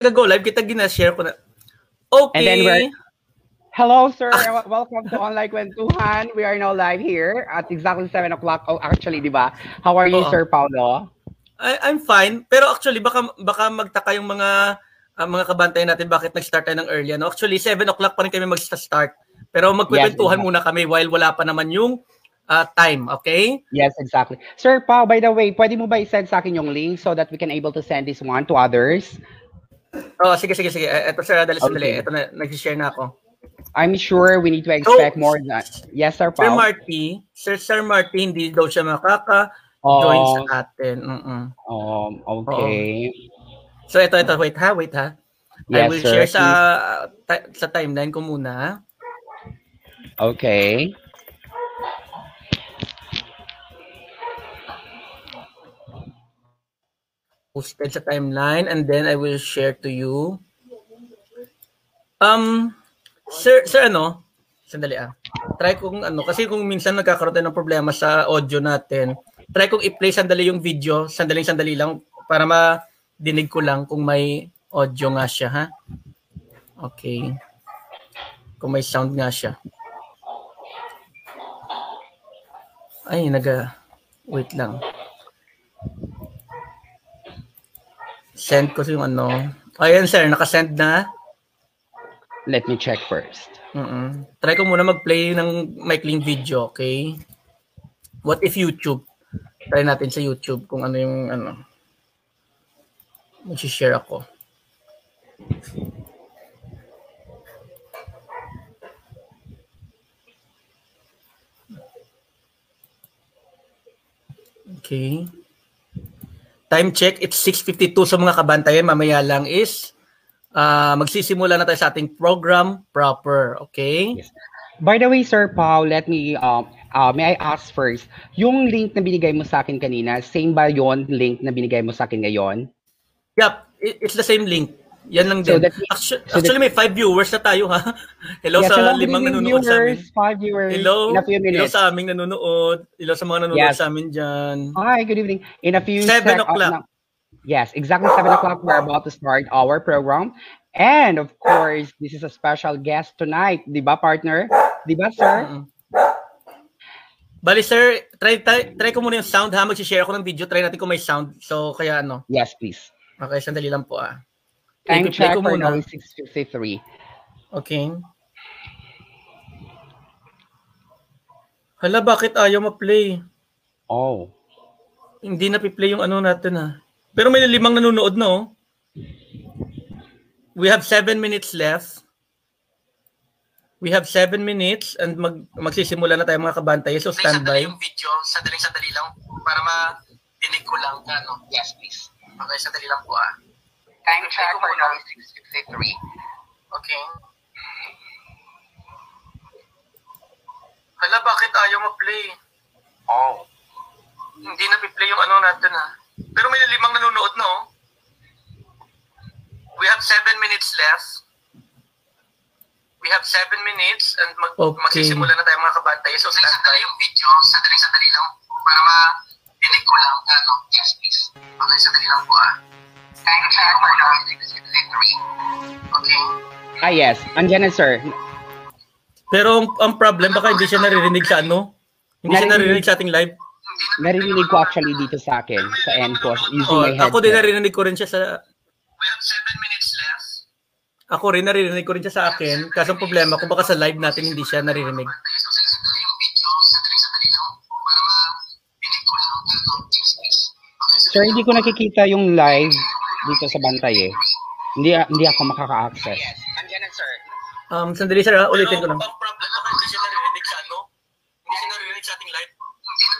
nag-go live, kita gina-share ko na. Okay. And then we're, hello, sir. Welcome to Online Kwentuhan. We are now live here at exactly 7 o'clock. Oh, actually, di ba? How are you, Oo. Sir Paulo? I, I'm fine. Pero actually, baka, baka magtaka yung mga uh, mga kabantay natin bakit nag-start tayo ng early. Ano? Actually, 7 o'clock pa rin kami mag-start. Pero magkwentuhan Yes, muna kami while wala pa naman yung uh, time. Okay? Yes, exactly. Sir Pao, by the way, pwede mo ba i-send sa akin yung link so that we can able to send this one to others? Oh, sige, sige, sige. Eh, Ito, sir, dali sandali. Okay. Ito na, nag-share na ako. I'm sure we need to expect Oh. more than Yes, Sir Sir Pao. Marty, Sir Sir Marty, hindi daw siya makaka-join Oh, sa atin. Mm-mm. um, okay. So, ito, ito. Wait ha, wait ha. I Yes, will sir. share sa ta- sa timeline ko muna. Okay. Posted sa timeline and then I will share to you. Um, sir, sir ano? Sandali ah. Try kong ano, kasi kung minsan nagkakaroon tayo ng problema sa audio natin, try kong i-play sandali yung video, sandaling sandali lang para ma-dinig ko lang kung may audio nga siya, ha? Okay. Kung may sound nga siya. Ay, naga... Wait lang. Send ko yung ano. Ayan sir, nakasend na. Let me check first. mm Try ko muna mag-play ng maikling video, okay? What if YouTube? Try natin sa YouTube kung ano yung ano. Mag-share ako. Okay. Time check, it's 6.52 sa mga kabantayan. Mamaya lang is ah magsisimula na tayo sa ating program proper. Okay? Yes. By the way, Sir Pao, let me, um, uh, may I ask first, yung link na binigay mo sa akin kanina, same ba yon link na binigay mo sa akin ngayon? Yep, it- it's the same link. Yan lang So din. that- actually, so that- actually may five viewers na tayo ha. Hello Yes, sa hello, limang nanonood sa amin. Five viewers. Hello. In a few Hello minutes. sa aming nanonood. Hello sa mga nanonood Yes. sa amin dyan. Hi, good evening. In a few Seven sec- o'clock. uh, now- yes, exactly seven o'clock. We're about to start our program. And of course, this is a special guest tonight. Di ba, partner? Di ba, sir? Mm. Bali sir, try, try, try ko muna yung sound ha. Mag-share ako ng video. Try natin kung may sound. So kaya ano. Yes, please. Okay, sandali lang po ah. Time check ko for muna. now is 6.53. Okay. Hala, bakit ayaw ma-play? Oh. Hindi na pi-play yung ano natin ha. Pero may limang nanonood na oh. We have seven minutes left. We have seven minutes and mag magsisimula na tayo mga kabantay. So standby. yung video, sandali sandali lang para ma-dinig ko lang ano. Yes, please. Okay, sandali lang po ah. Time check for now is 6.53. Okay. Hala, bakit ayaw ma-play? Oh. Hindi na pi-play yung ano natin ha. Pero may limang nanonood na oh. We have seven minutes left. We have seven minutes and mag Okay. magsisimula na tayo mga kabantay. So, standby yung video. Sandali-sandali lang para ma-dinig ko lang. Ano? Yes, please. Okay, sandali lang po ah. Time check for is 6.53. Okay. Ah, yes. Andyan na, sir. Pero ang, ang problem, baka hindi siya naririnig sa ano? Hindi siya naririnig Naririnig. sa ating live. Narinig ko actually dito sa akin, sa end ko, using Oh, my headset. ako din naririnig ko rin siya sa... We have seven minutes left. Ako rin naririnig ko rin siya sa akin. Kaso ang problema, kung baka sa live natin hindi siya naririnig. Sir, hindi ko nakikita yung live dito sa bantay eh. Hindi hindi ako makaka-access. Andyan na, sir. Um, sandali sir, ha? ulitin ko lang. Ang problem, baka hindi siya naririnig sa ano? Hindi siya naririnig sa ating live.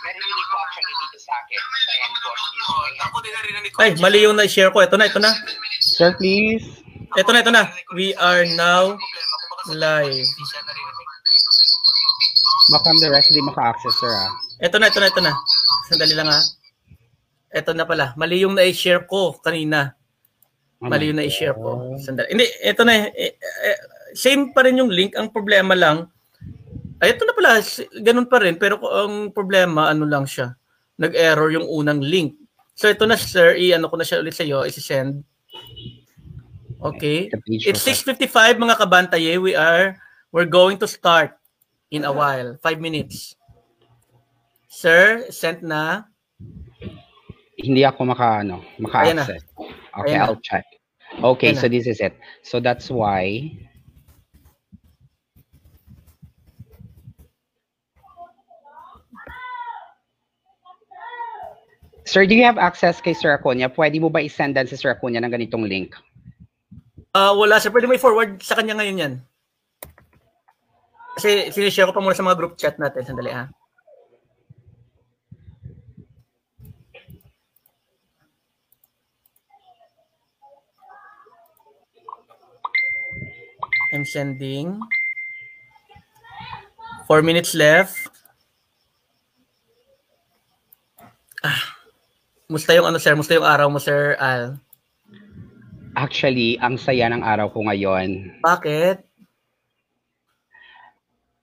Narinig ko actually dito sa akin, sa end ko, Oh, ako din narinig ko. Ay, mali yung na-share ko. Ito na, ito na. Sir, please. Ito na, ito na. We are now live. Naririnig. Baka the rest di maka-access, sir ah. Ito na, ito na, ito na. Sandali lang ha. Ito na pala. Mali yung na-share ko kanina. Mali yung na-share ko. Sandali. Hindi, ito na. eh, eh, Same pa rin yung link. Ang problema lang, ay, ito na pala. Ganun pa rin. Pero ang problema, ano lang siya. Nag-error yung unang link. So ito na, sir. I-ano ko na siya ulit sa iyo. Isi-send. Okay. It's 6:55 mga kabantaye. We are we're going to start in a while. 5 minutes. Sir, sent na. Hindi ako maka ano, maka-access. Okay, Ayan I'll na. check. Okay, Ayan so na. this is it. So that's why Sir, do you have access kay Sir Acuña? Pwede mo ba i-sendan si Sir Acuña ng ganitong link? Uh, wala sir. Pwede mo i-forward sa kanya ngayon yan. Kasi sinishare ko pa muna sa mga group chat natin. Sandali ha. I'm sending. Four minutes left. Ah. Musta yung ano sir? Musta yung araw mo sir Al? Actually, ang saya ng araw ko ngayon. Bakit?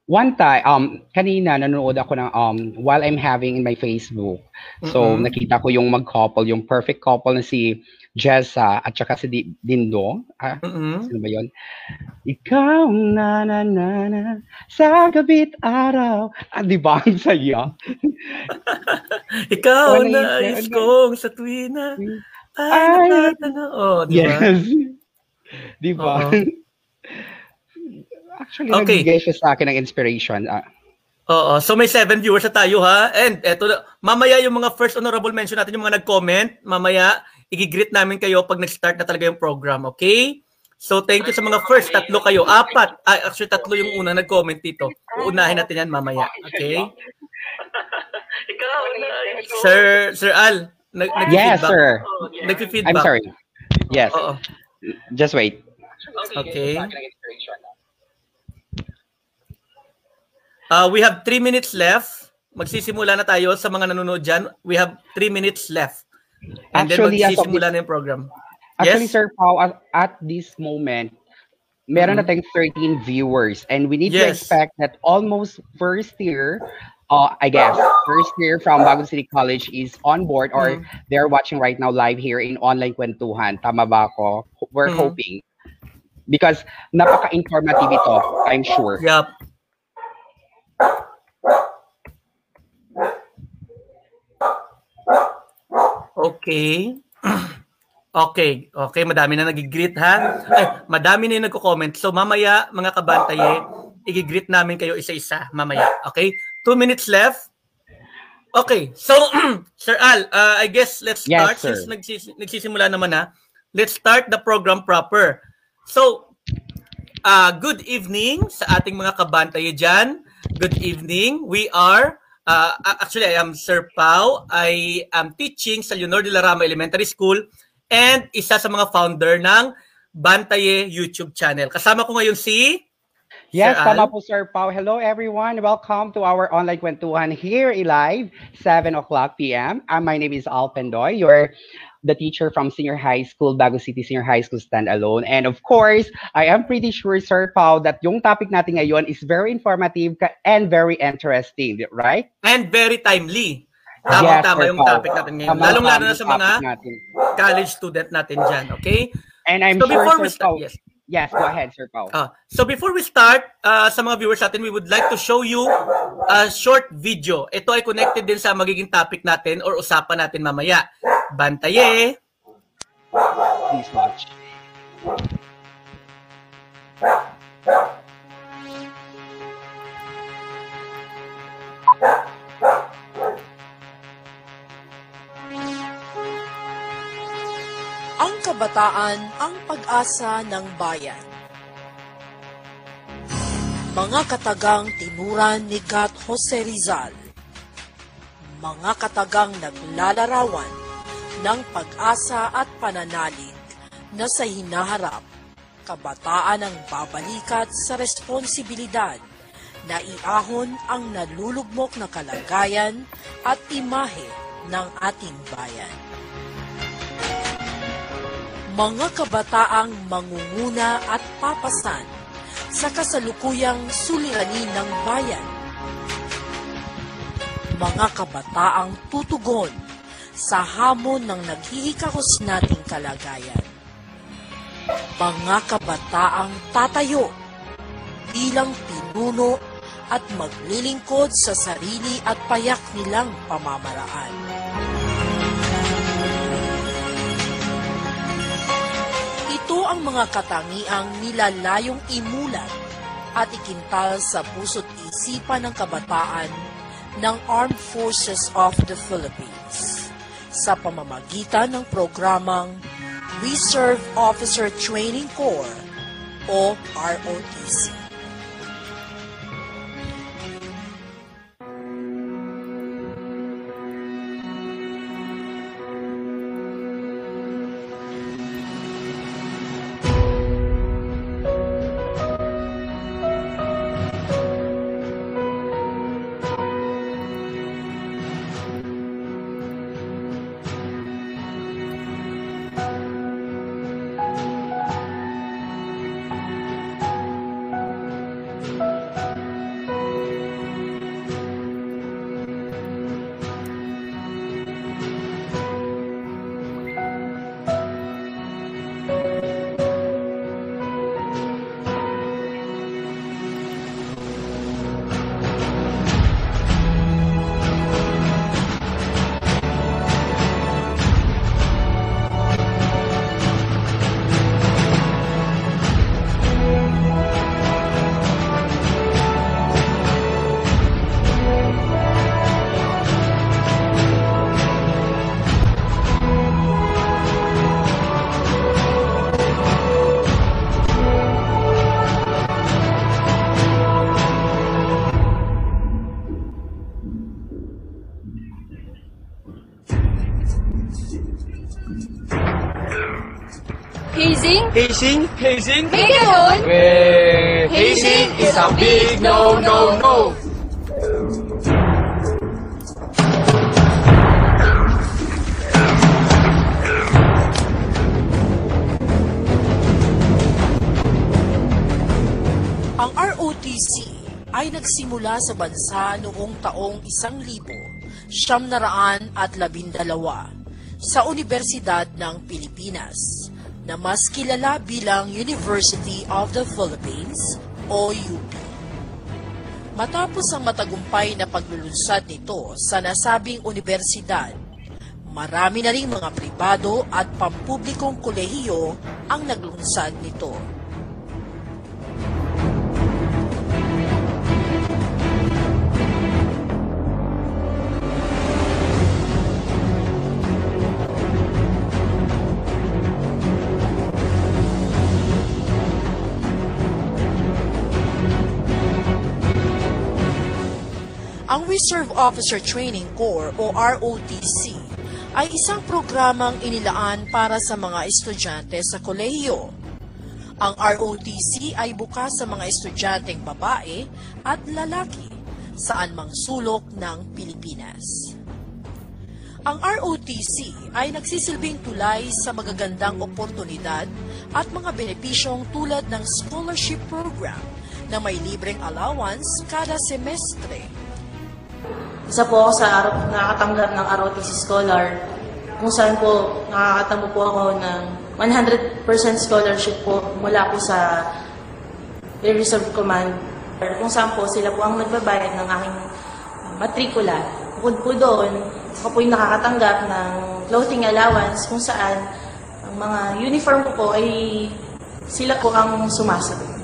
One time, um, kanina nanonood ako ng um, while I'm having in my Facebook. So, mm-hmm. nakita ko yung mag-couple, yung perfect couple na si Jessa at saka si Dindo. Ah, mm-hmm. Sino ba yun? Ikaw na na na na sa gabit araw. Ah, di ba? Ang saya. Ikaw so, na is kong sa tuwi na ay, natatana. Oh, di ba? Yes. di ba? Actually, okay. nagbigay siya sa akin ng inspiration. Ah. Oo. So may seven viewers na tayo ha. And eto, mamaya yung mga first honorable mention natin, yung mga nag-comment, mamaya i-greet namin kayo pag nag-start na talaga yung program, okay? So thank you sa mga first tatlo kayo. Apat. Ay, actually tatlo yung una nag-comment dito. Uunahin natin yan mamaya, okay? Sir Sir Al, nag Yes, sir. Nag-feedback. I'm sorry. Yes. Oo. Just wait. Okay. Uh, we have three minutes left. Magsisimula na tayo sa mga nanonood dyan. We have three minutes left. And actually, then magsisimula na yung program. Actually, yes? Sir Pao, at, at this moment, meron mm-hmm. na tayong 13 viewers and we need yes. to expect that almost first year, uh, I guess, first year from Bagong City College is on board or mm-hmm. they're watching right now live here in online kwentuhan. Tama ba ako? We're mm-hmm. hoping. Because napaka-informative ito, I'm sure. Yep. Okay. Okay, okay, madami na nag-greet ha. Ay, madami na yung nagko-comment. So mamaya, mga kabantaye, i-greet namin kayo isa-isa mamaya. Okay? Two minutes left. Okay, so Sir Al, uh, I guess let's start yes, since nagsis- nagsisimula naman ha. Let's start the program proper. So, uh, good evening sa ating mga kabantaye dyan. Good evening. We are Uh, actually, I am Sir Pau. I am teaching sa Leonor de la Rama Elementary School and isa sa mga founder ng Bantaye YouTube channel. Kasama ko ngayon si Yes, Sir tama Al. po Sir Pau. Hello everyone. Welcome to our online kwentuhan here live, 7 o'clock p.m. Uh, my name is Al Pendoy, your the teacher from Senior High School, Bago City Senior High School Standalone. And of course, I am pretty sure, Sir Pao, that yung topic natin ngayon is very informative and very interesting, right? And very timely. Tama-tama yes, yung Pao. topic natin ngayon. Lalong-lalo na sa mga natin. college student natin dyan, okay? And I'm so sure, before Sir we start, Pao, yes. Yes, go ahead, Sir Pao. Uh, so before we start, uh, sa mga viewers natin, we would like to show you a short video. Ito ay connected din sa magiging topic natin or usapan natin mamaya. Bantaye! Please watch. Kabataan ang pag-asa ng bayan. Mga katagang tinuran ni Gat Jose Rizal. Mga katagang naglalarawan ng pag-asa at pananalig na sa hinaharap, kabataan ang babalikat sa responsibilidad na iahon ang nalulugmok na kalagayan at imahe ng ating bayan mga kabataang mangunguna at papasan sa kasalukuyang suliranin ng bayan. Mga kabataang tutugon sa hamon ng naghihikahos nating kalagayan. mga kabataang tatayo bilang pinuno at maglilingkod sa sarili at payak nilang pamamaraan. Ang mga katangiang nilalayong imulat at ikintal sa puso't isipan ng kabataan ng Armed Forces of the Philippines sa pamamagitan ng programang Reserve Officer Training Corps o ROTC. Hazing? Hazing? May ganun? Well, hazing is a big no, no, no. Ang ROTC ay nagsimula sa bansa noong taong isang libo, siyam naraan at labindalawa sa Universidad ng Pilipinas na mas kilala bilang University of the Philippines o UP. Matapos ang matagumpay na paglulunsad nito sa nasabing universidad, marami na ring mga pribado at pampublikong kolehiyo ang naglunsad nito. Reserve Officer Training Corps o ROTC ay isang programang inilaan para sa mga estudyante sa kolehiyo. Ang ROTC ay bukas sa mga estudyanteng babae at lalaki saan mang sulok ng Pilipinas. Ang ROTC ay nagsisilbing tulay sa magagandang oportunidad at mga benepisyong tulad ng scholarship program na may libreng allowance kada semestre isa po ako sa nakakatanggap ng ROTC Scholar kung saan po nakakatanggap po ako ng 100% scholarship po mula po sa Air Reserve Command kung saan po sila po ang nagbabayad ng aking matrikula. Bukod po doon, ako po yung nakakatanggap ng clothing allowance kung saan ang mga uniform ko po ay sila po ang sumasagot.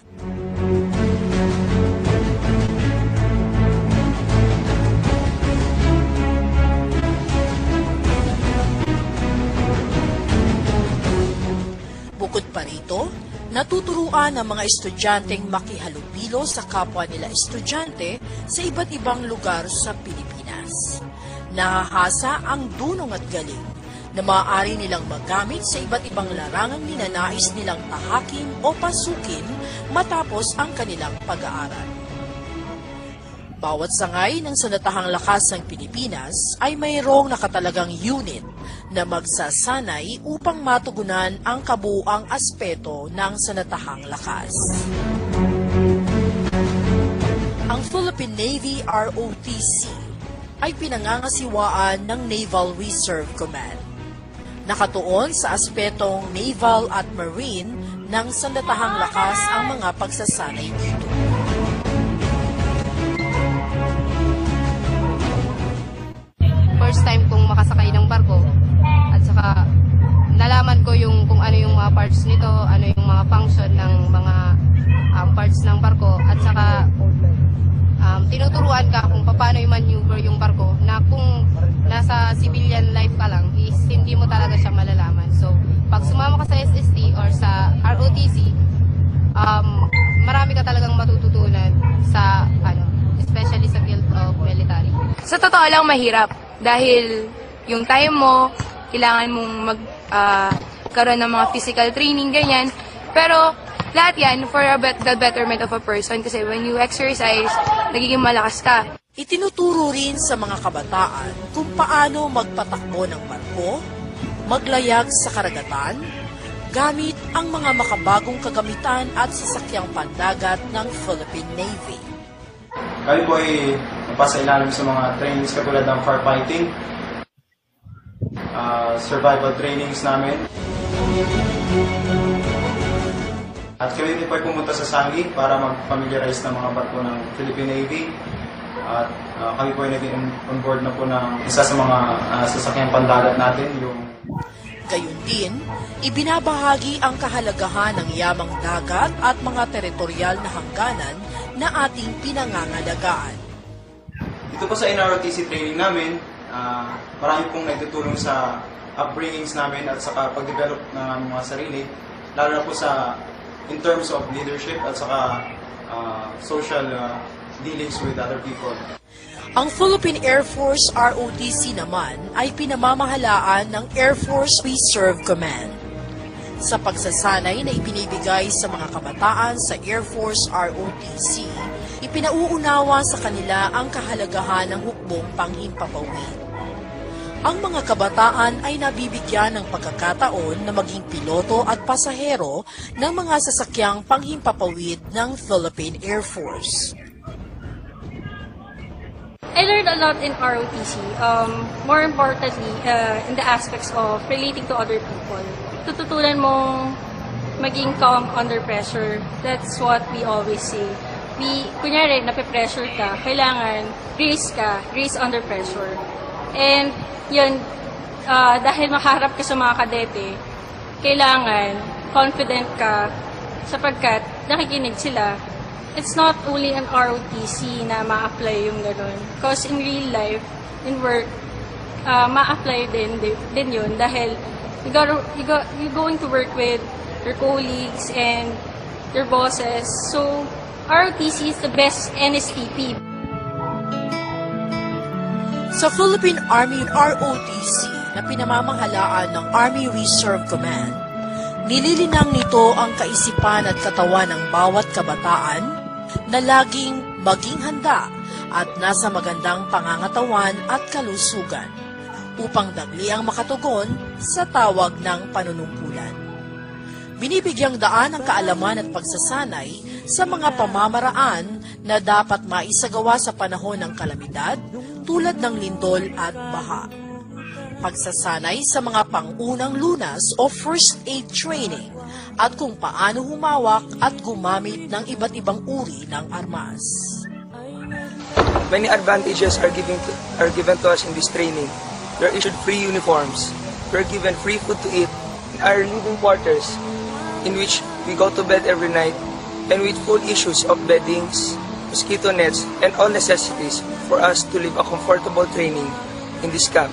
Rito, natuturuan ang mga estudyanteng makihalubilo sa kapwa nila estudyante sa iba't ibang lugar sa Pilipinas. Nahahasa ang dunong at galing na maaari nilang magamit sa iba't ibang larangang ninanais nilang tahakin o pasukin matapos ang kanilang pag-aaral. Bawat sangay ng sandatahang lakas ng Pilipinas ay mayroong nakatalagang unit na magsasanay upang matugunan ang kabuang aspeto ng sandatahang lakas. Ang Philippine Navy ROTC ay pinangangasiwaan ng Naval Reserve Command. Nakatuon sa aspetong naval at marine ng sandatahang lakas ang mga pagsasanay dito. Time kong makasakay ng barko at saka nalaman ko yung kung ano yung mga parts nito, ano yung mga function ng mga um, parts ng barko at saka um, tinuturuan ka kung paano i-maneuver yung barko na kung nasa civilian life ka lang is hindi mo talaga siya malalaman. So, pag sumama ka sa SST or sa ROTC, um, marami ka talagang matututunan sa ano, especially sa field of military. Sa totoo lang mahirap dahil yung time mo, kailangan mong mag uh, karoon ng mga physical training, ganyan. Pero lahat yan for a bet- the betterment of a person kasi when you exercise, nagiging malakas ka. Itinuturo rin sa mga kabataan kung paano magpatakbo ng barko, maglayag sa karagatan, gamit ang mga makabagong kagamitan at sasakyang pandagat ng Philippine Navy. Kami po ay napasa ilalim sa mga trainings katulad ng firefighting, uh, survival trainings namin. At kami din po pumunta sa Sangi para mag-familiarize ng mga barko ng Philippine Navy. At uh, kami po ay naging on board na po ng isa sa mga uh, sasakyang pandagat natin, yung Gayun din, ibinabahagi ang kahalagahan ng yamang dagat at mga teritorial na hangganan na ating pinangangalagaan. Dito po sa NROTC training namin, uh, marami pong nagtutulong sa upbringings namin at sa pag-develop ng mga sarili, lalo na po sa in terms of leadership at saka uh, social uh, dealings with other people. Ang Philippine Air Force ROTC naman ay pinamamahalaan ng Air Force Reserve Command. Sa pagsasanay na ibinibigay sa mga kabataan sa Air Force ROTC, ipinauunawa sa kanila ang kahalagahan ng hukbong panghimpapawid. Ang mga kabataan ay nabibigyan ng pagkakataon na maging piloto at pasahero ng mga sasakyang panghimpapawid ng Philippine Air Force. I learned a lot in ROTC. Um, more importantly, uh, in the aspects of relating to other people. Tututunan mong maging calm under pressure. That's what we always say. We, kunyari, nape-pressure ka, kailangan grace ka, grace under pressure. And yun, uh, dahil makaharap ka sa mga kadete, kailangan confident ka sapagkat nakikinig sila it's not only an ROTC na ma-apply yung ganun. Because in real life, in work, uh, ma-apply din, din yun dahil you got you got you're going to work with your colleagues and your bosses. So ROTC is the best NSTP. Sa Philippine Army ROTC na pinamamahalaan ng Army Reserve Command, nililinang nito ang kaisipan at katawan ng bawat kabataan na laging maging handa at nasa magandang pangangatawan at kalusugan upang dagli ang makatugon sa tawag ng panunungkulan. Binibigyang daan ang kaalaman at pagsasanay sa mga pamamaraan na dapat maisagawa sa panahon ng kalamidad tulad ng lindol at baha. Pagsasanay sa mga pangunang lunas o first aid training at kung paano humawak at gumamit ng iba't ibang uri ng armas. Many advantages are given to, are given to us in this training. We are issued free uniforms. We are given free food to eat our living quarters in which we go to bed every night and with full issues of beddings, mosquito nets, and all necessities for us to live a comfortable training in this camp.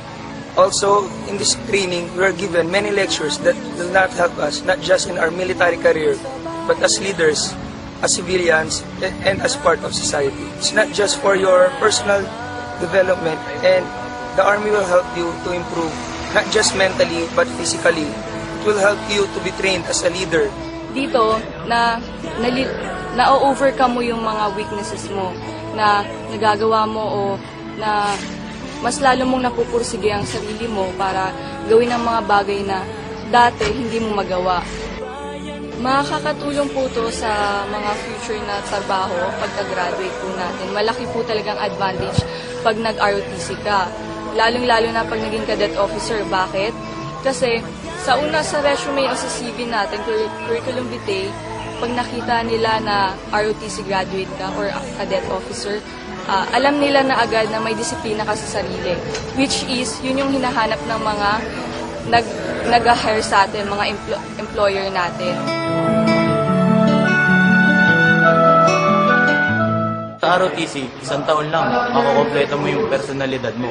Also, in this training, we are given many lectures that will not help us, not just in our military career, but as leaders, as civilians, and as part of society. It's not just for your personal development, and the Army will help you to improve, not just mentally, but physically. Will help you to be trained as a leader. Dito, na, na, na-overcome mo yung mga weaknesses mo, na nagagawa mo o na mas lalo mong napupursige ang sarili mo para gawin ang mga bagay na dati hindi mo magawa. Makakatulong po to sa mga future na trabaho pagka-graduate po natin. Malaki po talagang advantage pag nag-ROTC ka. Lalong-lalo na pag naging cadet officer. Bakit? Kasi sa una sa resume o sa CV natin, curriculum vitae, pag nakita nila na ROTC graduate ka or cadet officer, uh, alam nila na agad na may disiplina ka sa sarili. Which is, yun yung hinahanap ng mga nag, nag-hire sa atin, mga empl- employer natin. Sa ROTC, isang taon lang, makukompleto mo yung personalidad mo.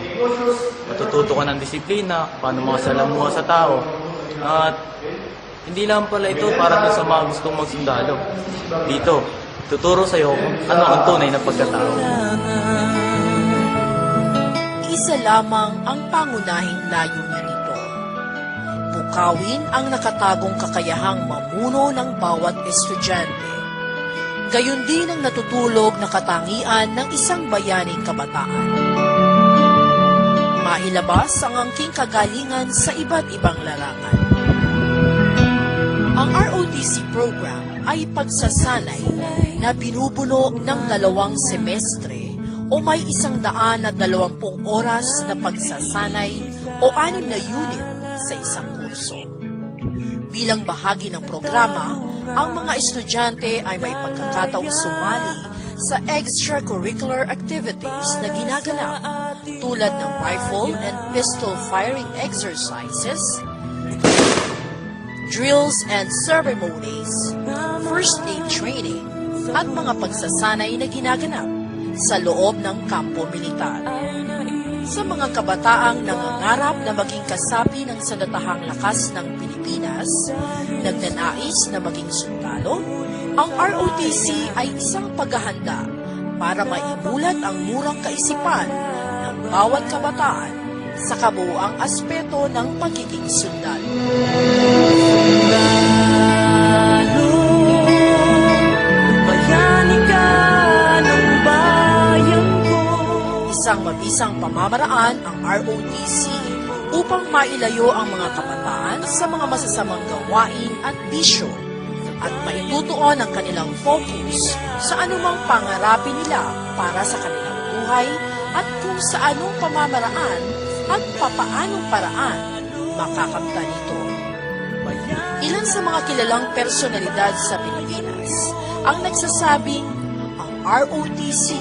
Matututo ka ng disiplina, paano mga salamuha sa tao. At hindi lang pala ito para sa mga gustong magsundalo. Dito, tuturo sa'yo kung ano ang tunay na pagkatao. Isa lamang ang pangunahing layunin nito. Bukawin ang nakatagong kakayahang mamuno ng bawat estudyante gayon din ang natutulog na katangian ng isang bayaning kabataan. Mailabas ang angking kagalingan sa iba't ibang larangan. Ang ROTC program ay pagsasanay na binubuno ng dalawang semestre o may isang daan at dalawampung oras na pagsasanay o anim na unit sa isang kurso. Bilang bahagi ng programa, ang mga estudyante ay may pagkakataong sumali sa extracurricular activities na ginaganap tulad ng rifle and pistol firing exercises, drills and ceremonies, first aid training, at mga pagsasanay na ginaganap sa loob ng kampo militar. Sa mga kabataang nangangarap na maging kasapi ng sandatahang lakas ng Pilipinas, nagnanais na maging sundalo, ang ROTC ay isang paghahanda para maimulat ang murang kaisipan ng bawat kabataan sa kabuuang aspeto ng pagiging sundalo. isang mabisang pamamaraan ang ROTC upang mailayo ang mga kabataan sa mga masasamang gawain at bisyo at maitutuon ang kanilang focus sa anumang pangarapin nila para sa kanilang buhay at kung sa anong pamamaraan at papaanong paraan makakamta nito. Ilan sa mga kilalang personalidad sa Pilipinas ang nagsasabing ang ROTC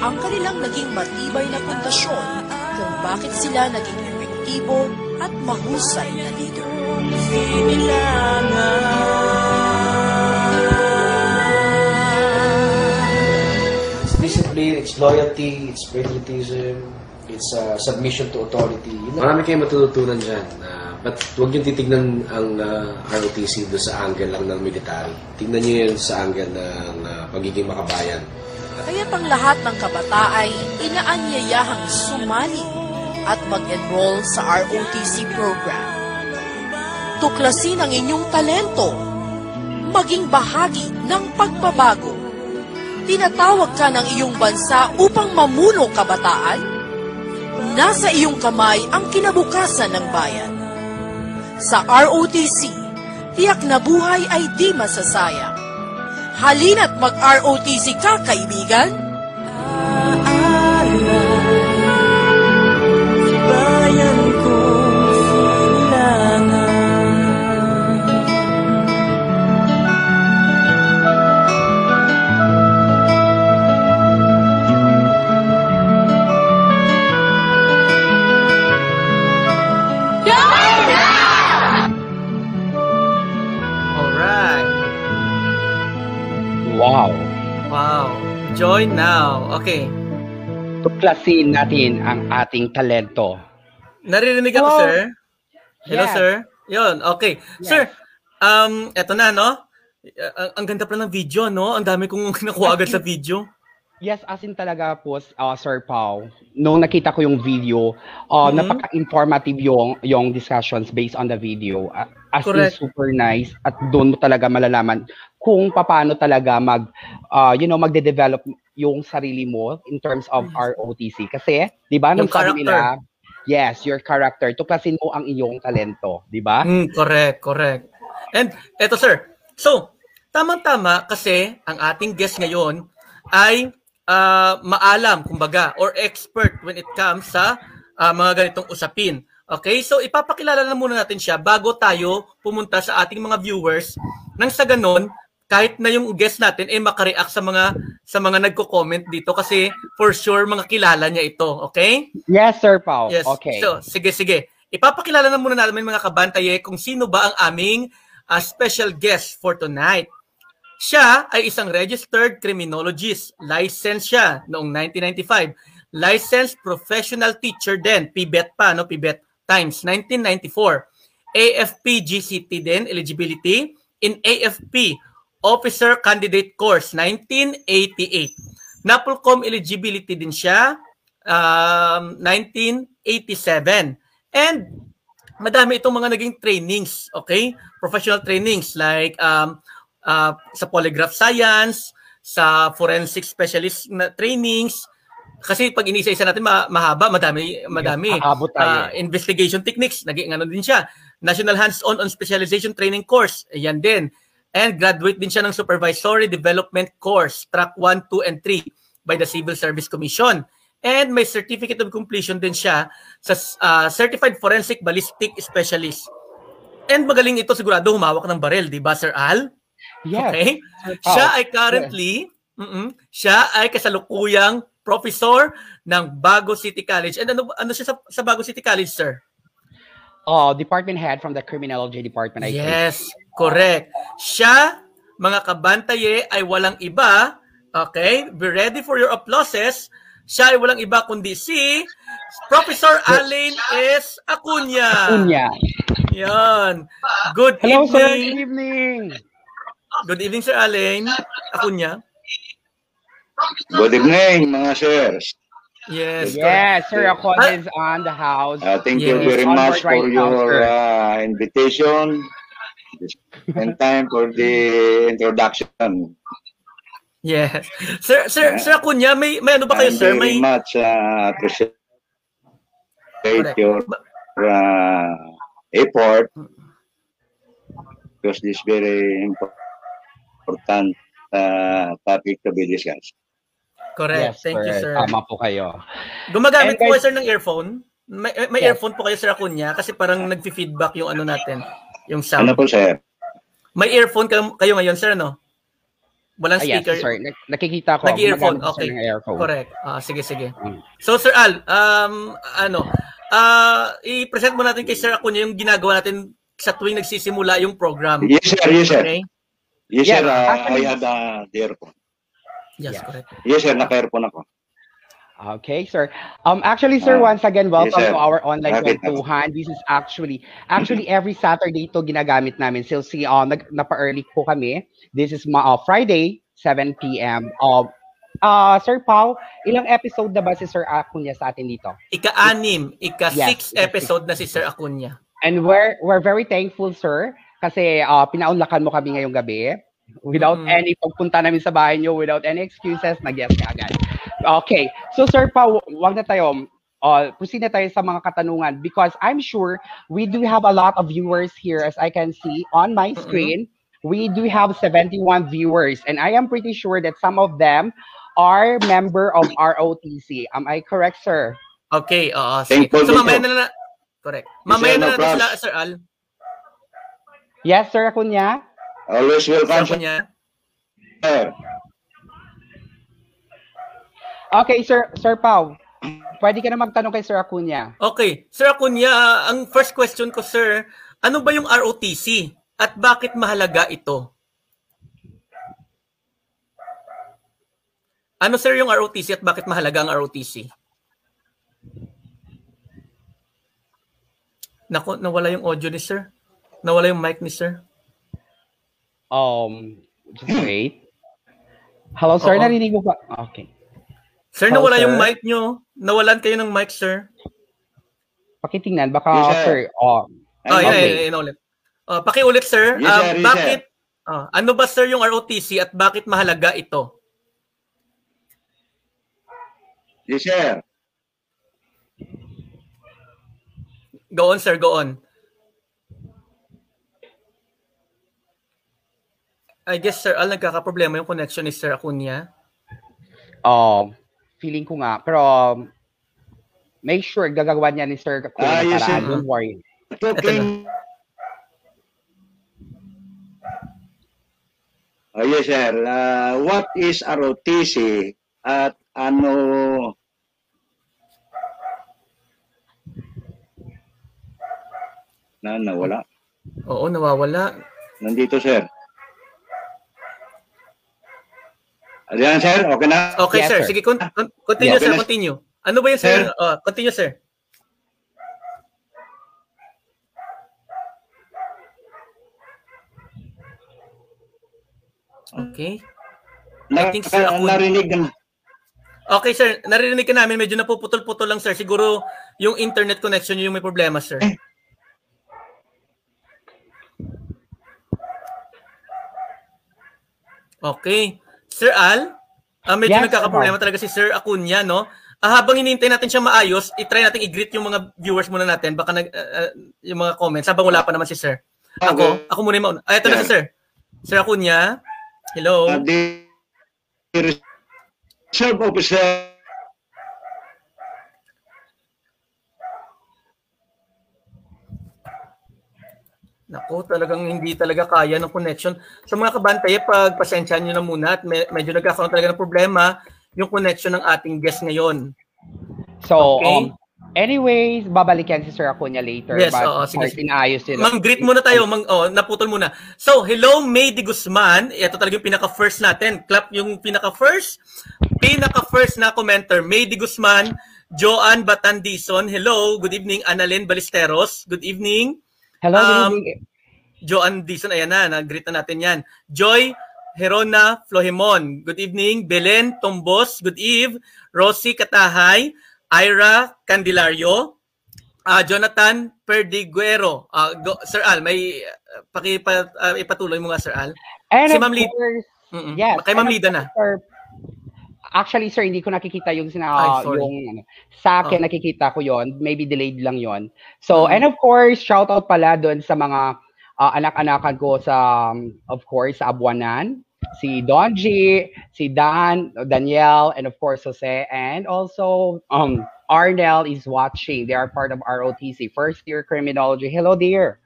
ang kanilang naging matibay na pundasyon kung bakit sila naging epektibo at mahusay na leader. It's discipline, it's loyalty, it's patriotism, it's uh, submission to authority. You know? Marami kayong matututunan dyan. Uh, but huwag yung titignan ang uh, ROTC doon sa angle lang ng military. Tignan nyo yun sa angle ng uh, pagiging makabayan Kaya't ang lahat ng kabata ay inaanyayahang sumali at mag-enroll sa ROTC program. Tuklasin ang inyong talento. Maging bahagi ng pagbabago. Tinatawag ka ng iyong bansa upang mamuno kabataan? Nasa iyong kamay ang kinabukasan ng bayan. Sa ROTC, tiyak na buhay ay di masasayang Halina't mag-ROTC ka, kaibigan! Join now. Okay. Tuklasin natin ang ating talento. Naririnig ako, Hello. sir? Hello, yes. sir? Yun, okay. Yes. Sir, um, eto na, no? Ang, ang ganda pa ng video, no? Ang dami kong nakuha agad sa video. Yes, as in talaga po, uh, Sir Pau, nung nakita ko yung video, uh, mm-hmm. napaka-informative yung, yung discussions based on the video. Uh, as Correct. in super nice at doon mo talaga malalaman kung paano talaga mag, uh, you know, magde-develop yung sarili mo in terms of ROTC. Kasi, di ba, nung sabi nila, yes, your character, tuklasin mo ang iyong talento, di ba? Mm, correct, correct. And eto sir, so, tamang-tama kasi ang ating guest ngayon ay uh, maalam, kumbaga, or expert when it comes sa uh, mga ganitong usapin. Okay? So ipapakilala na muna natin siya bago tayo pumunta sa ating mga viewers nang sa ganon kahit na yung guest natin eh makareact sa mga sa mga nagko-comment dito kasi for sure mga kilala niya ito, okay? Yes, Sir Pao. Yes. Okay. So, sige sige. Ipapakilala na muna namin mga kabantaye kung sino ba ang aming uh, special guest for tonight. Siya ay isang registered criminologist. Licensed siya noong 1995. Licensed professional teacher din. PBET pa, no? PBET times 1994. AFP GCT din, eligibility. In AFP, Officer Candidate Course, 1988. NAPOLCOM eligibility din siya, um, 1987. And madami itong mga naging trainings, okay? Professional trainings like um, uh, sa polygraph science, sa forensic specialist na trainings, kasi pag inisa-isa natin mahaba, madami madami uh, investigation techniques, naging ano din siya. National Hands-on on Specialization Training Course, ayan din. And graduate din siya ng Supervisory Development Course, Track 1, 2, and 3 by the Civil Service Commission. And may Certificate of Completion din siya sa uh, Certified Forensic Ballistic Specialist. And magaling ito sigurado humawak ng barel, di ba Sir Al? Yes. Okay? Siya ay currently, yes. mm siya ay kasalukuyang professor ng Bago City College. And ano, ano siya sa, sa Bago City College, sir? Oh, department head from the criminology department. I yes, think. correct. Siya, mga kabantaye, ay walang iba. Okay? Be ready for your applauses. Siya ay walang iba kundi si Professor Alain S. Acuña. Acuña. Yan. Good Hello, evening. Good evening. Good evening, Sir Alain Acuña. Good evening, mga sirs. Yes. Yes, Sir Acon is on the house. Uh, thank yes. you very much for right your now, uh, invitation and time for the introduction. Yes. Sir, Sir, yeah. Sir Acuña, may, may ano ba kayo, sir? very May... much uh, appreciate Correct. your uh, effort because this is very important uh, topic to be discussed. Correct. Yes, Thank correct. you, sir. Tama po kayo. Gumagamit And po guys- sir, ng earphone? May, may Yes. earphone po kayo, Sir Acuña, kasi parang nag-feedback yung ano natin, yung sound. Ano po, sir? May earphone kayo, kayo ngayon, sir, ano? Walang Ah, yes, speaker. sorry. Nak- nakikita ko. Nag-earphone, okay. ng earphone. Correct. Ah, sige, sige. Mm. So, Sir Al, um, ano, ah, i-present mo natin kay Sir Acuña yung ginagawa natin sa tuwing nagsisimula yung program. Yes, sir. Yes, sir. Okay? Yes, Yeah, sir. Uh, actually- I have uh, the earphone. Yes, Yeah. correct. Yes, sir. Naka-earphone ako. Okay, sir. Um, actually, sir, Ah, once again, welcome yes, to our online kwentuhan. This is actually, actually every Saturday ito ginagamit namin. So, si, uh, nag, napa-early po kami. This is ma- uh, Friday, 7 p.m. Uh, uh, Sir Paul, ilang episode na ba si Sir Acuña sa atin dito? Ika-anim, ika-six Yes. episode na si Sir Acuña. And we're, we're very thankful, sir, kasi uh, pinaunlakan mo kami ngayong gabi. Without Mm. any pagpunta namin sa bahay nyo, without any excuses, nag-yes ka agad. Okay. So, Sir Pao, wag na tayo. Uh, proceed na tayo sa mga katanungan because I'm sure we do have a lot of viewers here as I can see on my screen. We do have 71 viewers and I am pretty sure that some of them are member of ROTC. Am I correct, sir? Okay, oo. sige. Thankful So, mamaya na na, correct. Mamaya na problem. Sir Al. Yes, Sir Acuña? Always Sir welcome, sir. Okay, Sir Sir Pao. Pwede ka na magtanong kay Sir Acuña. Okay. Sir Acuña, ah, ang first question ko, sir, ano ba yung ROTC? At bakit mahalaga ito? Ano, sir, yung ROTC at bakit mahalaga ang ROTC? Nako, nawala yung audio ni sir. Nawala yung mic ni sir. Um, just wait. Hello, sir. Oo. Narinig mo ba? Okay. Sir, Hello, nawala sir. yung mic nyo. Nawalan kayo ng mic, sir. Pakitingnan. Baka, Yes, sir. sir, oh. Oh, yun, Okay. yun, yun, ulit. Uh, pakiulit, sir. Yes, Um, sir. Yes, bakit, ah, ano ba, sir, yung ROTC at bakit mahalaga ito? Yes, sir. Go on, sir, go on. I guess, sir, Al, nagkakaproblema yung connection ni Sir Acuña. Um, feeling ko nga. Pero, um, make sure gagawa niya ni Sir Kuya ah, yes, para, don't worry. Talking, Oh, yes, sir. Uh, what is ROTC at ano na nawala? Oo, nawawala. Nandito, sir. Ayan, sir. Okay na? Okay, yes, sir. sir. Sige, con- continue, yeah, sir. Continue. Ano ba yung sir? sir? Uh, continue, sir. Okay. Na, I think, sir, ako... Narinig na. Okay, sir. Naririnig ka namin. Medyo napuputol-putol lang, sir. Siguro yung internet connection yung may problema, sir. Eh. Okay. Sir Al, uh, medyo yes, nagkakaproblema talaga si Sir Acuña, no? Uh, habang hinihintay natin siya maayos, i-try natin i-greet yung mga viewers muna natin. Baka nag, uh, yung mga comments. Habang wala pa naman si Sir. Ako, okay. ako muna yung mauna. Ay, ito yeah. na si Sir. Sir Acuña. Hello. Uh, the reserve officer Nako, talagang hindi talaga kaya ng connection. Sa mga kabantay, pag pasensyahan nyo na muna at me- medyo nagkakaroon talaga ng problema yung connection ng ating guest ngayon. So, okay? um, Anyways, babalikan si Sir Acuña later. Yes, but oo, sige. Inaayos sila. Mang greet muna tayo, mang, oh, naputol muna. So, hello May de Guzman. Ito talaga yung pinaka-first natin. Clap yung pinaka-first. Pinaka-first na commenter, May de Guzman, Joanne Batandison. Hello, good evening. Annalyn Balisteros, good evening. Hello, good um, evening. Joanne Dison, ayan na, nag-greet na natin yan. Joy Herona Flohimon, good evening. Belen Tombos, good eve. Rosie Katahay, Ira Candelario, uh, Jonathan Perdiguero. Uh, go, Sir Al, may uh, pakipa, uh, ipatuloy mo nga Sir Al. And si Ma'am Lida. Yes. Kay Ma'am Lida na. Sir, actually sir, hindi ko nakikita yung sina Ay, yung ano, sa akin oh. nakikita ko yon, maybe delayed lang yon. So, mm-hmm. and of course, shout out pala doon sa mga uh, anak-anakan ko sa of course sa Abuanan si Donji, si Dan, Danielle, and of course Jose, and also um Arnell is watching. They are part of ROTC, first year criminology. Hello, dear.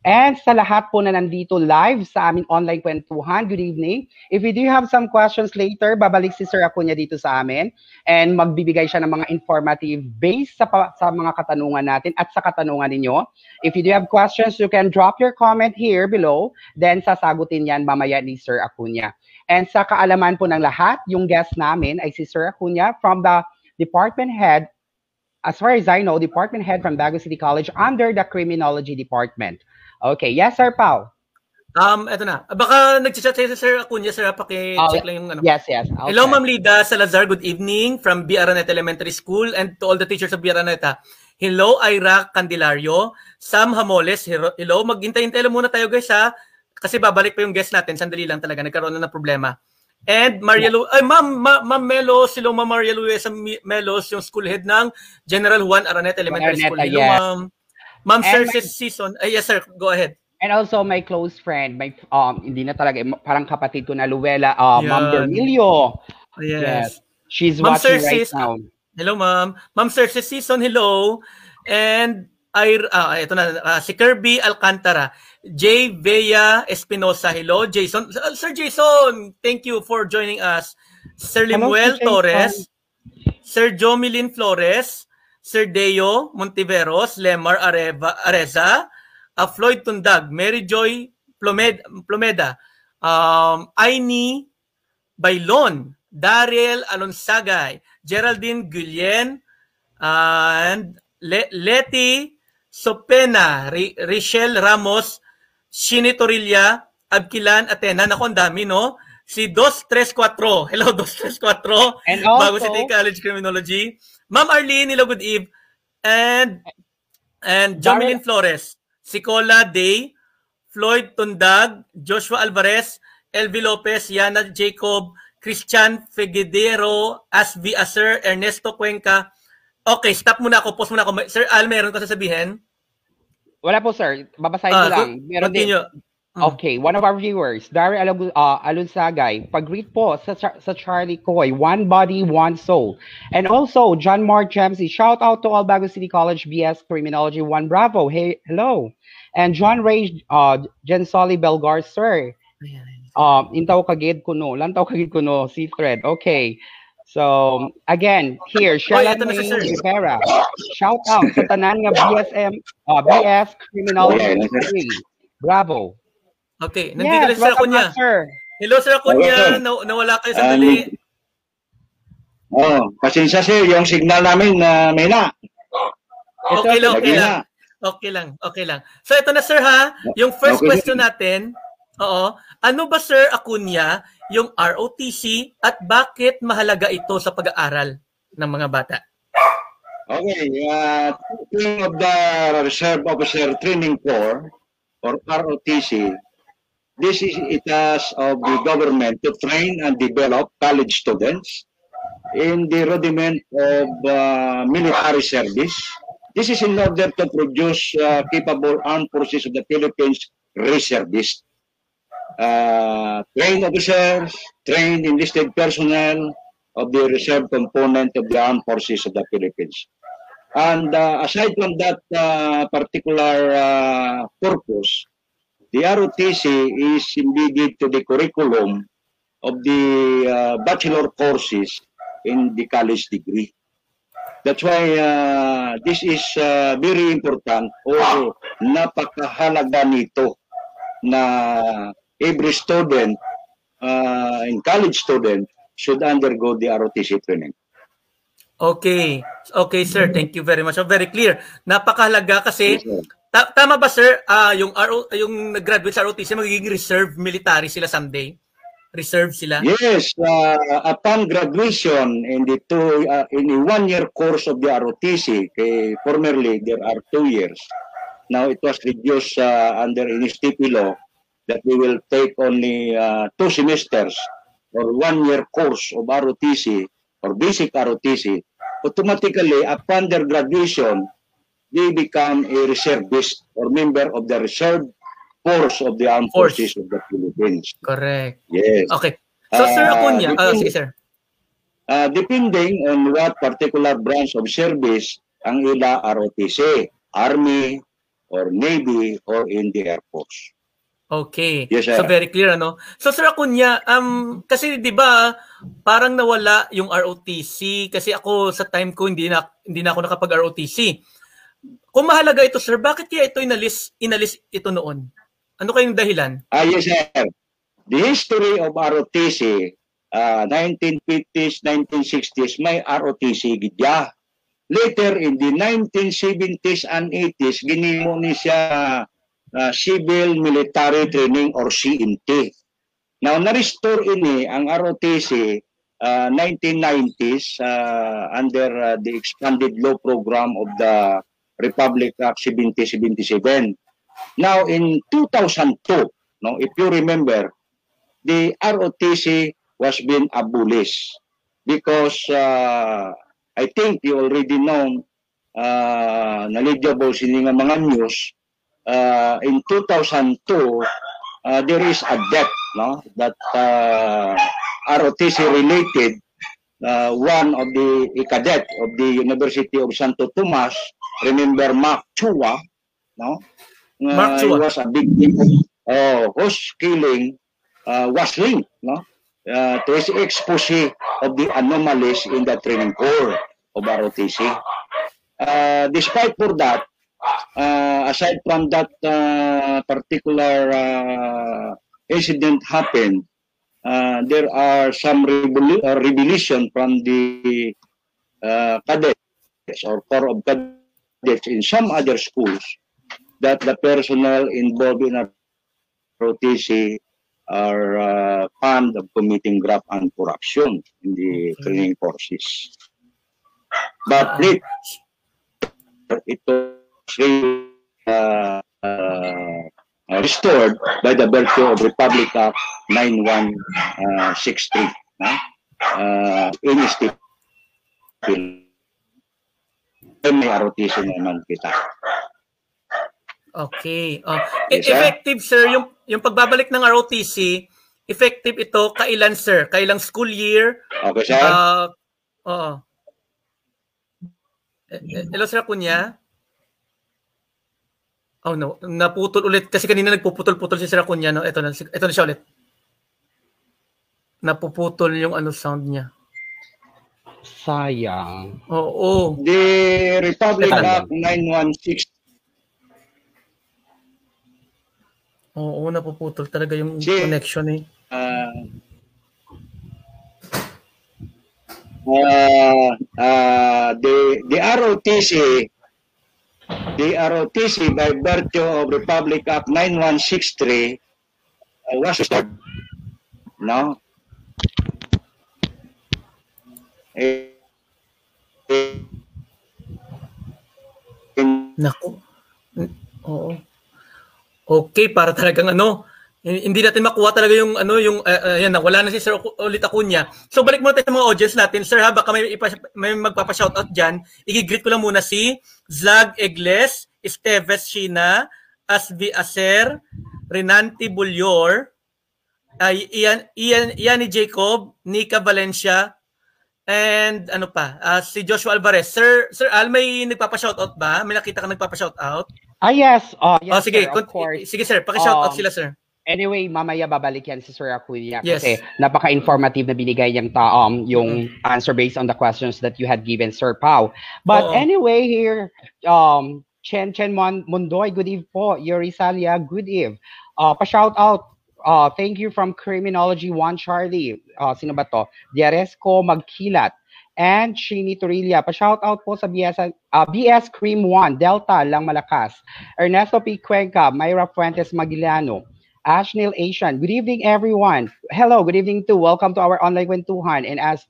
And sa lahat po na nandito live sa aming online kwentuhan, good evening. If you do have some questions later, babalik si Sir Acuña dito sa amin and magbibigay siya ng mga informative based sa, sa mga katanungan natin at sa katanungan ninyo. If you do have questions, you can drop your comment here below, then sasagutin yan mamaya ni Sir Acuña. And sa kaalaman po ng lahat, yung guest namin ay si Sir Acuña from the department head as far as I know, department head from Bago City College under the criminology department. Okay. Yes, Sir Pau. Um, eto na. Baka nag-chat si Sir Acuña, Sir, paki-check oh, lang yung ano. Yes, yes. Okay. Hello, Ma'am Lida Salazar. Good evening from B. Araneta Elementary School and to all the teachers of B. Araneta. Hello, Ira Candelario. Sam Hamoles. Hello. Maghintay-hintay lang muna tayo, guys, ha? Kasi babalik pa yung guest natin. Sandali lang talaga. Nagkaroon na ng problema. And Maria Lu ay ma'am ma, ma'am Melos, hello ma'am Maria Luisa Melos, yung school head ng General Juan Araneta Elementary Araneta, School. Hello yes. ma'am. Ma'am Sir my, Season. Ay, yes sir, go ahead. And also my close friend, my um hindi na talaga parang kapatid ko na Luella, uh, Ma'am Bermilio. Yes. yes. She's Ma'am watching Sir right Sis, now. Hello ma'am. Ma'am Sir Season, hello. And ay ah, ito na uh, si Kirby Alcantara. J. Vea Espinosa, hello. Jason, uh, Sir Jason, thank you for joining us. Sir Limuel Torres, Sir Jomilin Flores, Sir Deo Montiveros, Lemar Areva, Areza, uh, Floyd Tundag, Mary Joy Plomeda, Plomeda um, Aini Bailon, Daryl Alonsagay, Geraldine Guillen, uh, and Le- Leti Sopena, R- Richelle Ramos, Shini Torilla, Abkilan Atena. Naku, ang dami, no? Si 234. Hello, 234. And also, Bago City College Criminology. Ma'am Arlene, hello, good eve. And, and Jomelyn Flores, Sicola Day, Floyd Tundag, Joshua Alvarez, Elvi Lopez, Yana Jacob, Christian Figuedero, Asvi Aser, Ernesto Cuenca. Okay, stop muna ako. Pause muna ako. Sir Al, meron ka sasabihin? Wala po, sir. Babasahin uh, ko lang. Meron continue. din. Okay, one of our viewers, Dari Alug uh, Alunsagay, pag-greet po sa, sa Charlie Coy, One Body, One Soul. And also, John Mark Jamsey, shout out to all Bago City College BS Criminology 1 Bravo. Hey, hello. And John Ray uh, Jensoli Belgar, sir. Um, intaw kagid kuno, lantaw kagid kuno, si Fred. Okay. So, again, here, Sheila oh, May Rivera. Shout out sa tanan nga BSM, uh, BS Criminology 3. Bravo. Okay, nandito yes, Sir Akunya. Hello Sir Akunya, na nawala kayo sa dali. Um, oh, pasensya sir, yung signal namin na uh, may na. Okay lang, okay lang. Okay lang, okay lang. So ito na sir ha, yung first okay. question natin, oo, ano ba Sir Akunya yung ROTC at bakit mahalaga ito sa pag-aaral ng mga bata? Okay, uh, of the Reserve Officer Training Corps or ROTC, This is a task of the government to train and develop college students in the rudiment of uh, military service. This is in order to produce uh, capable armed forces of the Philippines reservists. Uh, trained officers, trained enlisted personnel of the reserve component of the armed forces of the Philippines. And uh, aside from that uh, particular uh, purpose, the ROTC is embedded to the curriculum of the uh, bachelor courses in the college degree. That's why uh, this is uh, very important. Also, napakahalaga nito na every student, uh, in college student, should undergo the ROTC training. Okay. Okay, sir. Thank you very much. So, very clear. Napakahalaga kasi yes, Ta- tama ba sir, uh, yung RO, yung nag-graduate sa ROTC magiging reserve military sila someday? Reserve sila? Yes, uh, upon graduation in the two uh, in the one year course of the ROTC, kay formerly there are two years. Now it was reduced uh, under Inistipulo that we will take only uh, two semesters or one year course of ROTC or basic ROTC. Automatically, upon their graduation, they become a reservist or member of the reserve force of the armed force. forces of the Philippines. Correct. Yes. Okay. So, Sir uh, Acuña, uh, sige, sir. Uh, depending on what particular branch of service ang ila ROTC, Army, or Navy, or in the Air Force. Okay. Yes, sir. So very clear ano. So Sir Acuña, um kasi 'di ba parang nawala yung ROTC kasi ako sa time ko hindi na hindi na ako nakapag ROTC. Kung mahalaga ito, sir, bakit kaya ito inalis, inalis ito noon? Ano kayong dahilan? Ah, yes, sir. The history of ROTC, uh, 1950s, 1960s, may ROTC gidya. Later, in the 1970s and 80s, ginimo ni siya uh, Civil Military Training or CMT. Now, na-restore ini ang ROTC uh, 1990s uh, under uh, the expanded law program of the Republic Act 7077. Now, in 2002, no, if you remember, the ROTC was being abolished because uh, I think you already know, uh, knowledgeable sini nga mga news, uh, in 2002, uh, there is a debt no, that uh, ROTC related uh, one of the cadet of the University of Santo Tomas remember Mark Chua, no? Uh, Mark Chua. He was a big uh, whose killing uh, was linked, no? Uh, to his expose of the anomalies in the training corps of ROTC. Uh, despite for that, uh, aside from that uh, particular uh, incident happened, uh, there are some uh, revelation from the uh, cadets or corps of cadets in some other schools that the personnel involved in a ROTC are uh, found of committing graft and corruption in the training courses. But it, it was uh, uh, restored by the virtue of Republic Act 9163 uh, uh, in Stephen may ROTC naman kita. Okay. Uh, yes, effective sir yung yung pagbabalik ng ROTC, effective ito kailan, sir? Kailang school year? Okay, sir. Uh, oo. Eh, eh, hello, sir Kunya? Oh no, naputol ulit kasi kanina nagpuputol-putol si Sir Acuña, no? Ito na, ito na siya ulit. Napuputol yung ano sound niya. Sayang. Oo. The Republic Act 916 Oo, napuputol talaga yung si, connection eh. Uh, uh, uh, the the ROTC the ROTC by virtue of Republic Act 9163 uh, was started. No? Eh, Naku. Oo. Okay, para talagang ano, hindi natin makuha talaga yung ano yung uh, uh, yan wala na si Sir ulit ako niya. So balik muna tayo sa mga audience natin. Sir ha baka may ipa, may magpapa-shoutout diyan. I-greet ko lang muna si Zlag Egles, Esteves Shina, Asbi Aser, Renanti Bullyor, ay Ian Ian Ian Jacob, Nika Valencia, and ano pa, uh, si Joshua Alvarez. Sir Sir Al may nagpapa-shoutout ba? May nakita ka nagpapa-shoutout? Ah yes, oh, yes oh, sige, sir, of course. Sige sir, paki-shoutout um, sila sir. Anyway, mamaya babalik yan si Sir Acuña yes. kasi napaka-informative na binigay yung taom yung mm-hmm. answer based on the questions that you had given Sir Pau. But Oo. anyway, here, um, Chen Chen Mon Mundoy, good eve po. Yurisalia, good eve. Uh, pa-shout out Uh, thank you from Criminology 1 Charlie. Uh, sino ba to? Diaresco Magkilat. And Shini Torilla. Pa-shout out po sa BS, uh, BS Cream 1, Delta Lang Malakas. Ernesto P. Cuenca, Myra Fuentes Magiliano. Ashnil Asian. Good evening, everyone. Hello, good evening too. Welcome to our online kwentuhan. And as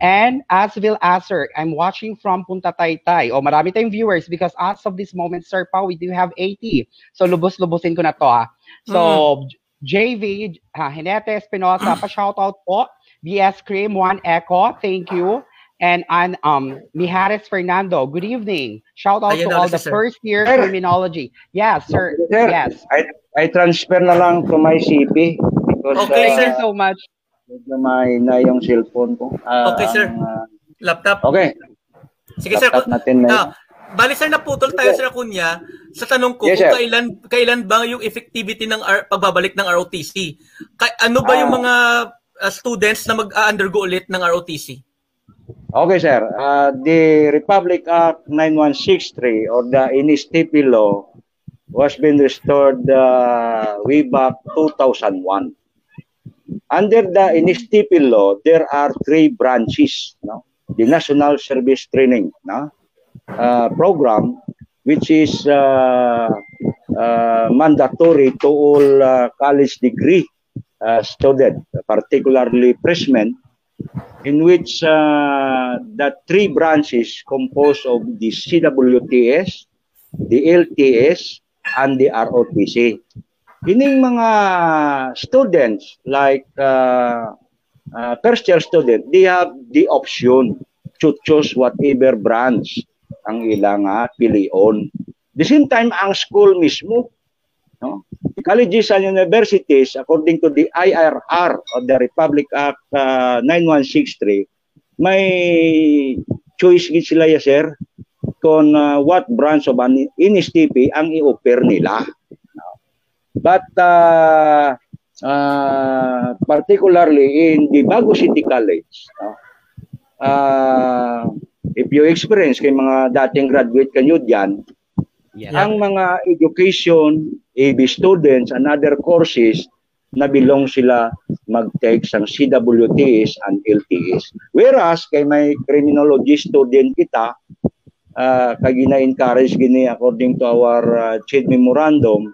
and Asville Aser, I'm watching from Punta Taytay. Oh, marami tayong viewers because as of this moment, Sir Pao, we do have 80. So lubos-lubosin ko na to ha. So mm. JV, uh, Hinete Espinosa, pa-shoutout po. BS Cream 1 Echo, thank you. And on um Mijares Fernando, good evening. Shout out Ayun to all the sir. first year sir. criminology. Yes, sir. sir. Yes. I, I transfer na lang to my CP because okay, uh, thank you so much. Medyo may na yung cellphone ko. Uh, okay, sir. uh, Laptop. Okay. Sige, Laptop sir. Natin na. Ah, bali sir, naputol tayo sir Kunya sa tanong ko yes, kung kailan kailan ba yung effectivity ng R, pagbabalik ng ROTC. Kay, ano ba yung mga uh, students na mag-undergo ulit ng ROTC? Okay, sir. Uh, the Republic Act 9163 or the Inistipi Law was been restored uh, way back 2001. Under the Inistipi Law, there are three branches. No? The National Service Training no? uh, Program, which is uh, uh, mandatory to all uh, college degree uh, students, particularly freshmen, in which uh, the three branches composed of the CWTS, the LTS, and the ROTC. Ining mga students like uh, uh, first year student, they have the option to choose whatever branch ang ilang uh, pilion. The same time, ang school mismo, no? colleges and universities, according to the IRR of the Republic Act uh, 9163, may choice gid sila ya sir kung uh, what branch of an NSTP ang i-offer nila. But uh, uh, particularly in the Bago City College, no? uh, if you experience kay mga dating graduate kanyo diyan, Yeah. Ang mga education, AB students, and other courses na belong sila mag-take sa CWTS and LTS. Whereas, kay may criminology student kita, uh, kay gina-encourage gini according to our uh, CHED memorandum,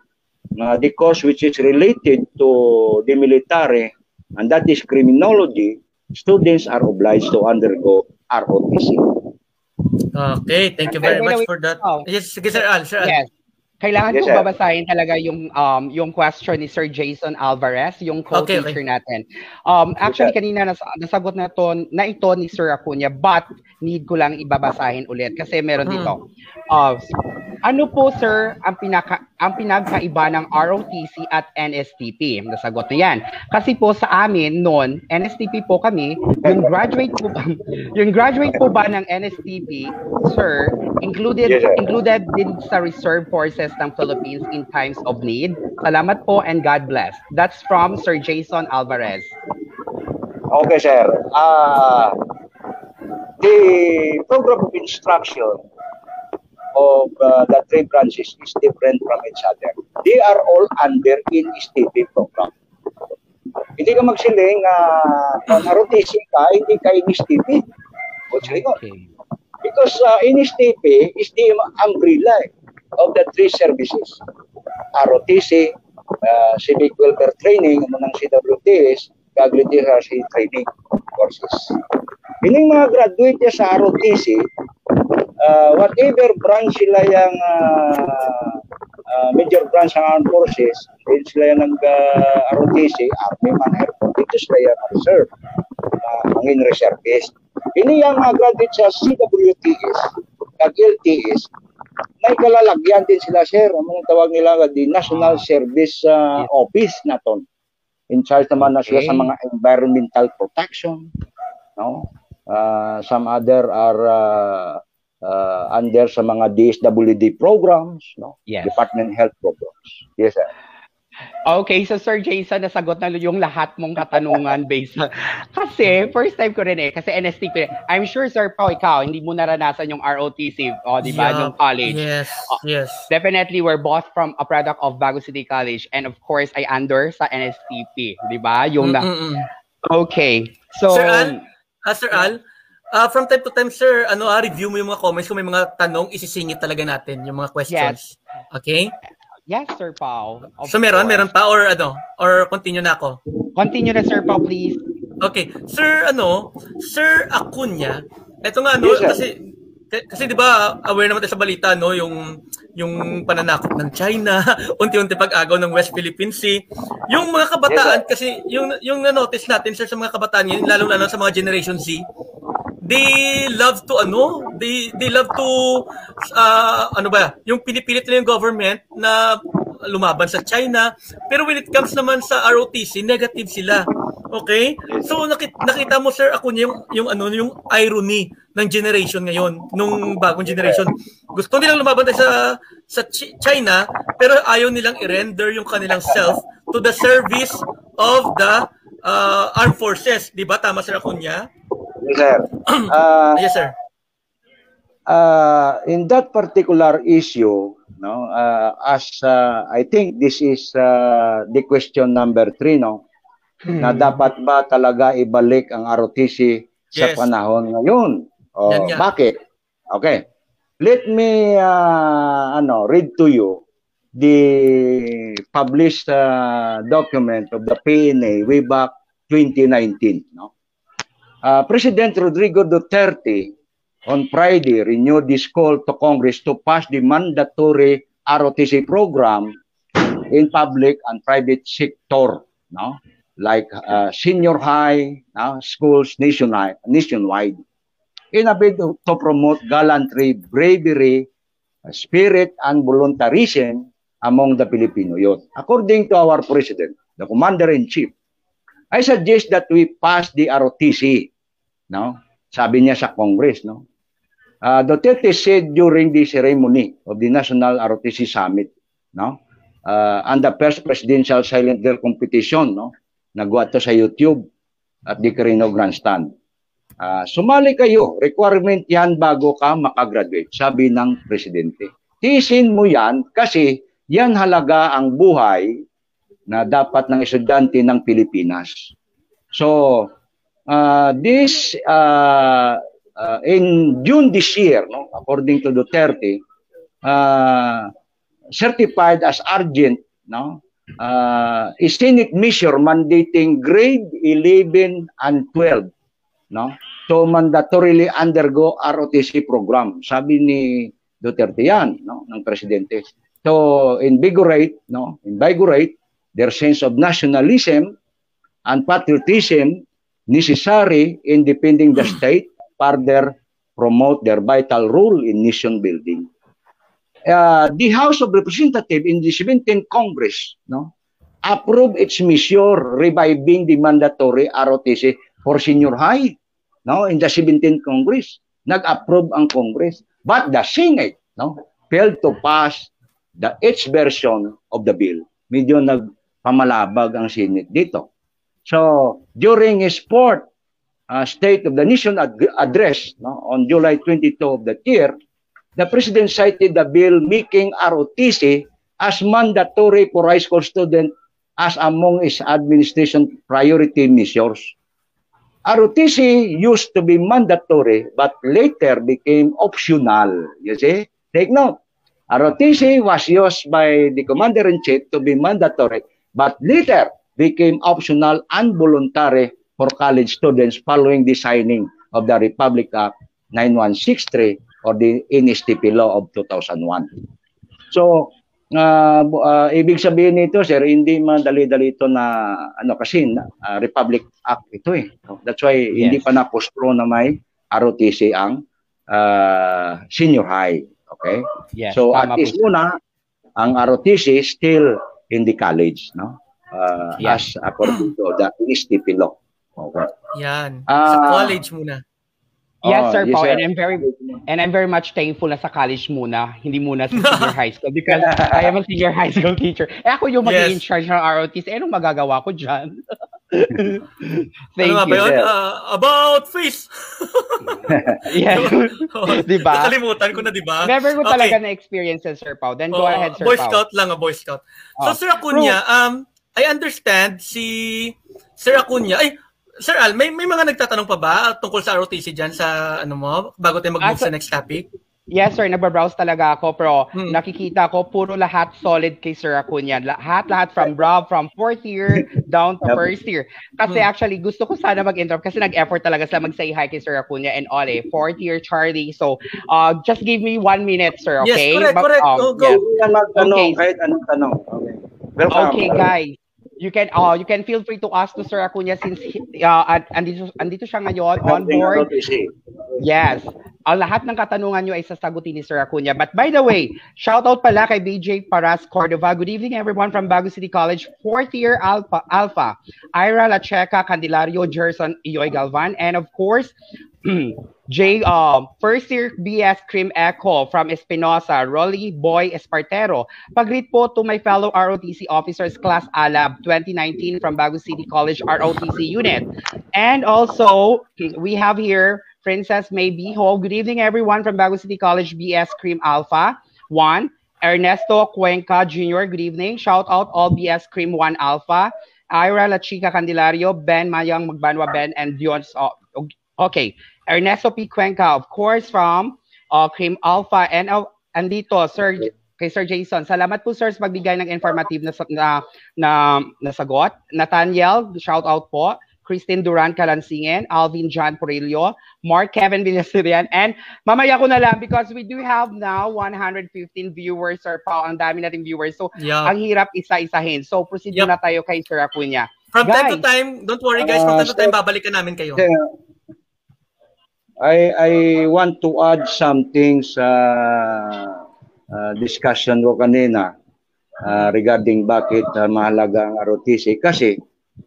uh, the course which is related to the military, and that is criminology, students are obliged to undergo ROTC. Okay, thank you very much for that. Oh. Yes, sige Sir Al, Sir Al. Yes. Kailangan yes, ko babasahin talaga yung um yung question ni Sir Jason Alvarez, yung co-teacher okay, okay. natin. Um actually kanina nas nasagot na to na ito ni Sir Acuña, but need ko lang ibabasahin ulit kasi meron hmm. dito. Uh, Ano po sir ang pinaka ang pinagkaiba ng ROTC at NSTP? Nasagot na 'yan. Kasi po sa amin noon, NSTP po kami, yung graduate po ba, yung graduate po ba ng NSTP, sir, included yes, included din sa reserve forces ng Philippines in times of need. Salamat po and God bless. That's from Sir Jason Alvarez. Okay, sir. Uh, the program of instruction of uh, the three branches is different from each other. They are all under INSTP program. Hindi ka magsiling uh, kung ROTC ka, hindi ka INSTP. What's okay. Because uh, INSTP is the umbrella of the three services. ROTC, uh, Civic Welfare Training, ano ng CWTS, Literacy Training courses. Ining mga graduate sa ROTC, uh, whatever branch sila yung uh, uh, major branch ng armed forces, din sila yung nag-ROTC, uh, Army man, Air Force, dito sila yung reserve, uh, ang reservist. Ini yung mga graduate sa CWTS, kag LTS, may kalalagyan din sila, sir. Ang tawag nila, the National Service uh, Office naton. In charge naman okay. na sila sa mga environmental protection, no? Uh, some other are uh, uh, under sa mga DSWD programs, no? Yes. Department Health programs. Yes, sir. Okay, so Sir Jason, nasagot na yung lahat mong katanungan based on... Kasi, first time ko rin eh, kasi NSTP, I'm sure Sir Pao, ikaw, hindi mo naranasan yung ROTC, o oh, di ba, yeah, yung college. Yes, uh, yes. Definitely, we're both from a product of Bago City College, and of course, I under sa NSTP, di ba? Yung na... Okay, so... Sir Al, uh, Sir Al, Uh, from time to time, sir, ano, uh, review mo yung mga comments. Kung may mga tanong, isisingit talaga natin yung mga questions. Yes. Okay? Yes, Sir Pao. So meron, course. meron pa or ano? Or continue na ako? Continue na, Sir Pao, please. Okay. Sir, ano, Sir Acuña, ito nga, no, yes, kasi, kasi di ba aware naman tayo sa balita, no, yung yung pananakot ng China, unti-unti pag-agaw ng West Philippine Sea. Yung mga kabataan, yes, kasi yung, yung na-notice natin, sir, sa mga kabataan yun, lalo-lalo sa mga Generation Z, they love to ano, they they love to uh, ano ba, yung pinipilit nila yung government na lumaban sa China, pero when it comes naman sa ROTC, negative sila. Okay? So nakita, nakita mo sir ako yung yung ano yung irony ng generation ngayon, nung bagong generation. Gusto nilang lumaban sa sa China, pero ayaw nilang i-render yung kanilang self to the service of the uh, armed forces. 'Di ba tama sir Acuña? Yes, sir. Uh, yes, sir. Uh, in that particular issue, no, uh, as uh, I think this is uh, the question number three, no, hmm. na dapat ba talaga ibalik ang ROTC sa panahon ngayon? O, yan. Bakit? Okay. Let me uh, ano read to you the published uh, document of the PNA way back 2019, no? Uh, President Rodrigo Duterte on Friday renewed this call to Congress to pass the mandatory ROTC program in public and private sector, no? like uh, senior high no? schools nationwide, nationwide in a bid to promote gallantry, bravery, spirit, and voluntarism among the Filipino youth. According to our President, the Commander-in-Chief, I suggest that we pass the ROTC no? Sabi niya sa Congress, no? Uh, Duterte said during the ceremony of the National ROTC Summit, no? Uh, and the first presidential silent girl competition, no? Nagawa to sa YouTube at the Carino Grandstand. Uh, sumali kayo, requirement yan bago ka makagraduate, sabi ng presidente. Tisin mo yan kasi yan halaga ang buhay na dapat ng estudyante ng Pilipinas. So, uh, this uh, uh, in June this year, no, according to Duterte, uh, certified as urgent, no, uh, is Senate measure mandating grade 11 and 12, no, to mandatorily undergo ROTC program. Sabi ni Duterte yan, no, ng presidente. To invigorate, no, invigorate their sense of nationalism and patriotism necessary in defending the state, further promote their vital role in nation building. uh, the House of Representatives in the 17th Congress, no, approved its measure reviving the mandatory ROTC for senior high, no, in the 17th Congress. Nag-approve ang Congress. But the Senate, no, failed to pass the its version of the bill. Medyo nagpamalabag ang Senate dito. So, during his fourth uh, State of the Nation ad- address no, on July 22 of that year, the President cited the bill making ROTC as mandatory for high school students as among its administration priority measures. ROTC used to be mandatory but later became optional. You see? Take note. ROTC was used by the Commander-in-Chief to be mandatory but later became optional and voluntary for college students following the signing of the Republic Act 9163 or the NSTP law of 2001. So, uh, uh, ibig sabihin nito, sir, hindi madali-dali ito na, ano kasi, uh, Republic Act ito eh. That's why yes. hindi pa na-postro na may ROTC ang uh, senior high. Okay? Yes, so, at least muna, ang ROTC still in the college, no? Uh, yes. As according to the NSTP law. Okay. Yan. Uh, sa college muna. Yes, oh, sir, yes, Paul. And I'm very and I'm very much thankful na sa college muna, hindi muna sa senior high school because I am a senior high school teacher. Eh ako yung mag-in charge ng ROTs. Eh, anong magagawa ko dyan? Thank ano you. Ba yun? Uh, about face. yes. di ba? Nakalimutan ko na, di ba? Never ko okay. talaga na-experience Sir Pao. Then go oh, ahead, Sir Boy Pao. Scout lang, a Boy Scout. So, oh. Sir Acuña, um, I understand si Sir Acuña, ay, Sir Al, may, may mga nagtatanong pa ba tungkol sa ROTC dyan sa ano mo, bago tayo mag-move ah, so, sa next topic? Yes, sir. Nagbabrowse talaga ako. Pero hmm. nakikita ko, puro lahat solid kay Sir Acuña. Lahat, lahat from Rob, from fourth year down to first year. Kasi hmm. actually, gusto ko sana mag-interrupt kasi nag-effort talaga sila mag-say hi kay Sir Acuña and all eh. Fourth year, Charlie. So, uh, just give me one minute, sir. Okay? Yes, correct, But, correct. Um, go, go. Yes. Okay. Kahit anong tanong. Okay. Welcome. Okay, guys you can uh you can feel free to ask to Sir Acuña since uh, andito andito siya ngayon on board. Yes. Ang lahat ng katanungan niyo ay sasagutin ni Sir Acuña. But by the way, shout out pala kay BJ Paras Cordova. Good evening everyone from Bago City College, fourth year Alpha, Alpha. Ira Lacheca, Candelario, Gerson, Iyoy Galvan, and of course, J, uh, first year BS Cream Echo from Espinosa, Rolly Boy Espartero. Pag-greet po to my fellow ROTC officers, Class Alab 2019 from Bago City College ROTC unit. And also, we have here Princess May Biho. Good evening, everyone from Bago City College BS Cream Alpha 1. Ernesto Cuenca Jr., good evening. Shout out all BS Cream 1 Alpha. Ira La Chica Candelario, Ben Mayang Magbanwa Ben, and Dion. Okay. Ernesto P. Cuenca, of course, from uh, Cream Alpha. And uh, andito, Sir, kay Sir Jason. Salamat po, sir, sa pagbigay ng informative na, na, na, na sagot. Nathaniel, shout out po. Christine Duran Kalansingen, Alvin John Porillo, Mark Kevin Villasirian, and mamaya ko na lang because we do have now 115 viewers, Sir Paul. Ang dami nating viewers. So, yeah. ang hirap isa-isahin. So, proceed yep. na tayo kay Sir Acuña. From guys, time to time, don't worry guys, from time to time, babalikan namin kayo. I I want to add something sa uh, discussion ko kanina uh, regarding bakit uh, mahalaga ang ROTC kasi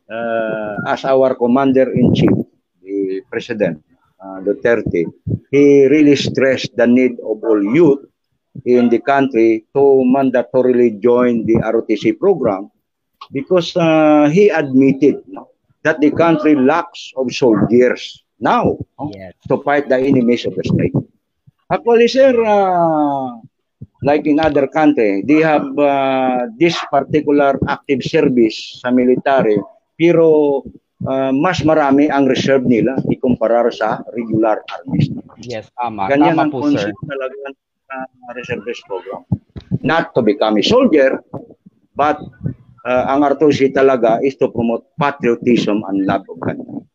uh, as our commander-in-chief, the President uh, Duterte, he really stressed the need of all youth in the country to mandatorily join the ROTC program because uh, he admitted no, that the country lacks of soldiers now yes. to fight the enemies of the state. Actually, sir, uh, like in other country, they have uh, this particular active service sa military, pero uh, mas marami ang reserve nila ikumpara sa regular armies. Yes, tama. Ganyan tama ang po, concept sir. talaga ng uh, reservist program. Not to become a soldier, but uh, ang RTC talaga is to promote patriotism and love of country.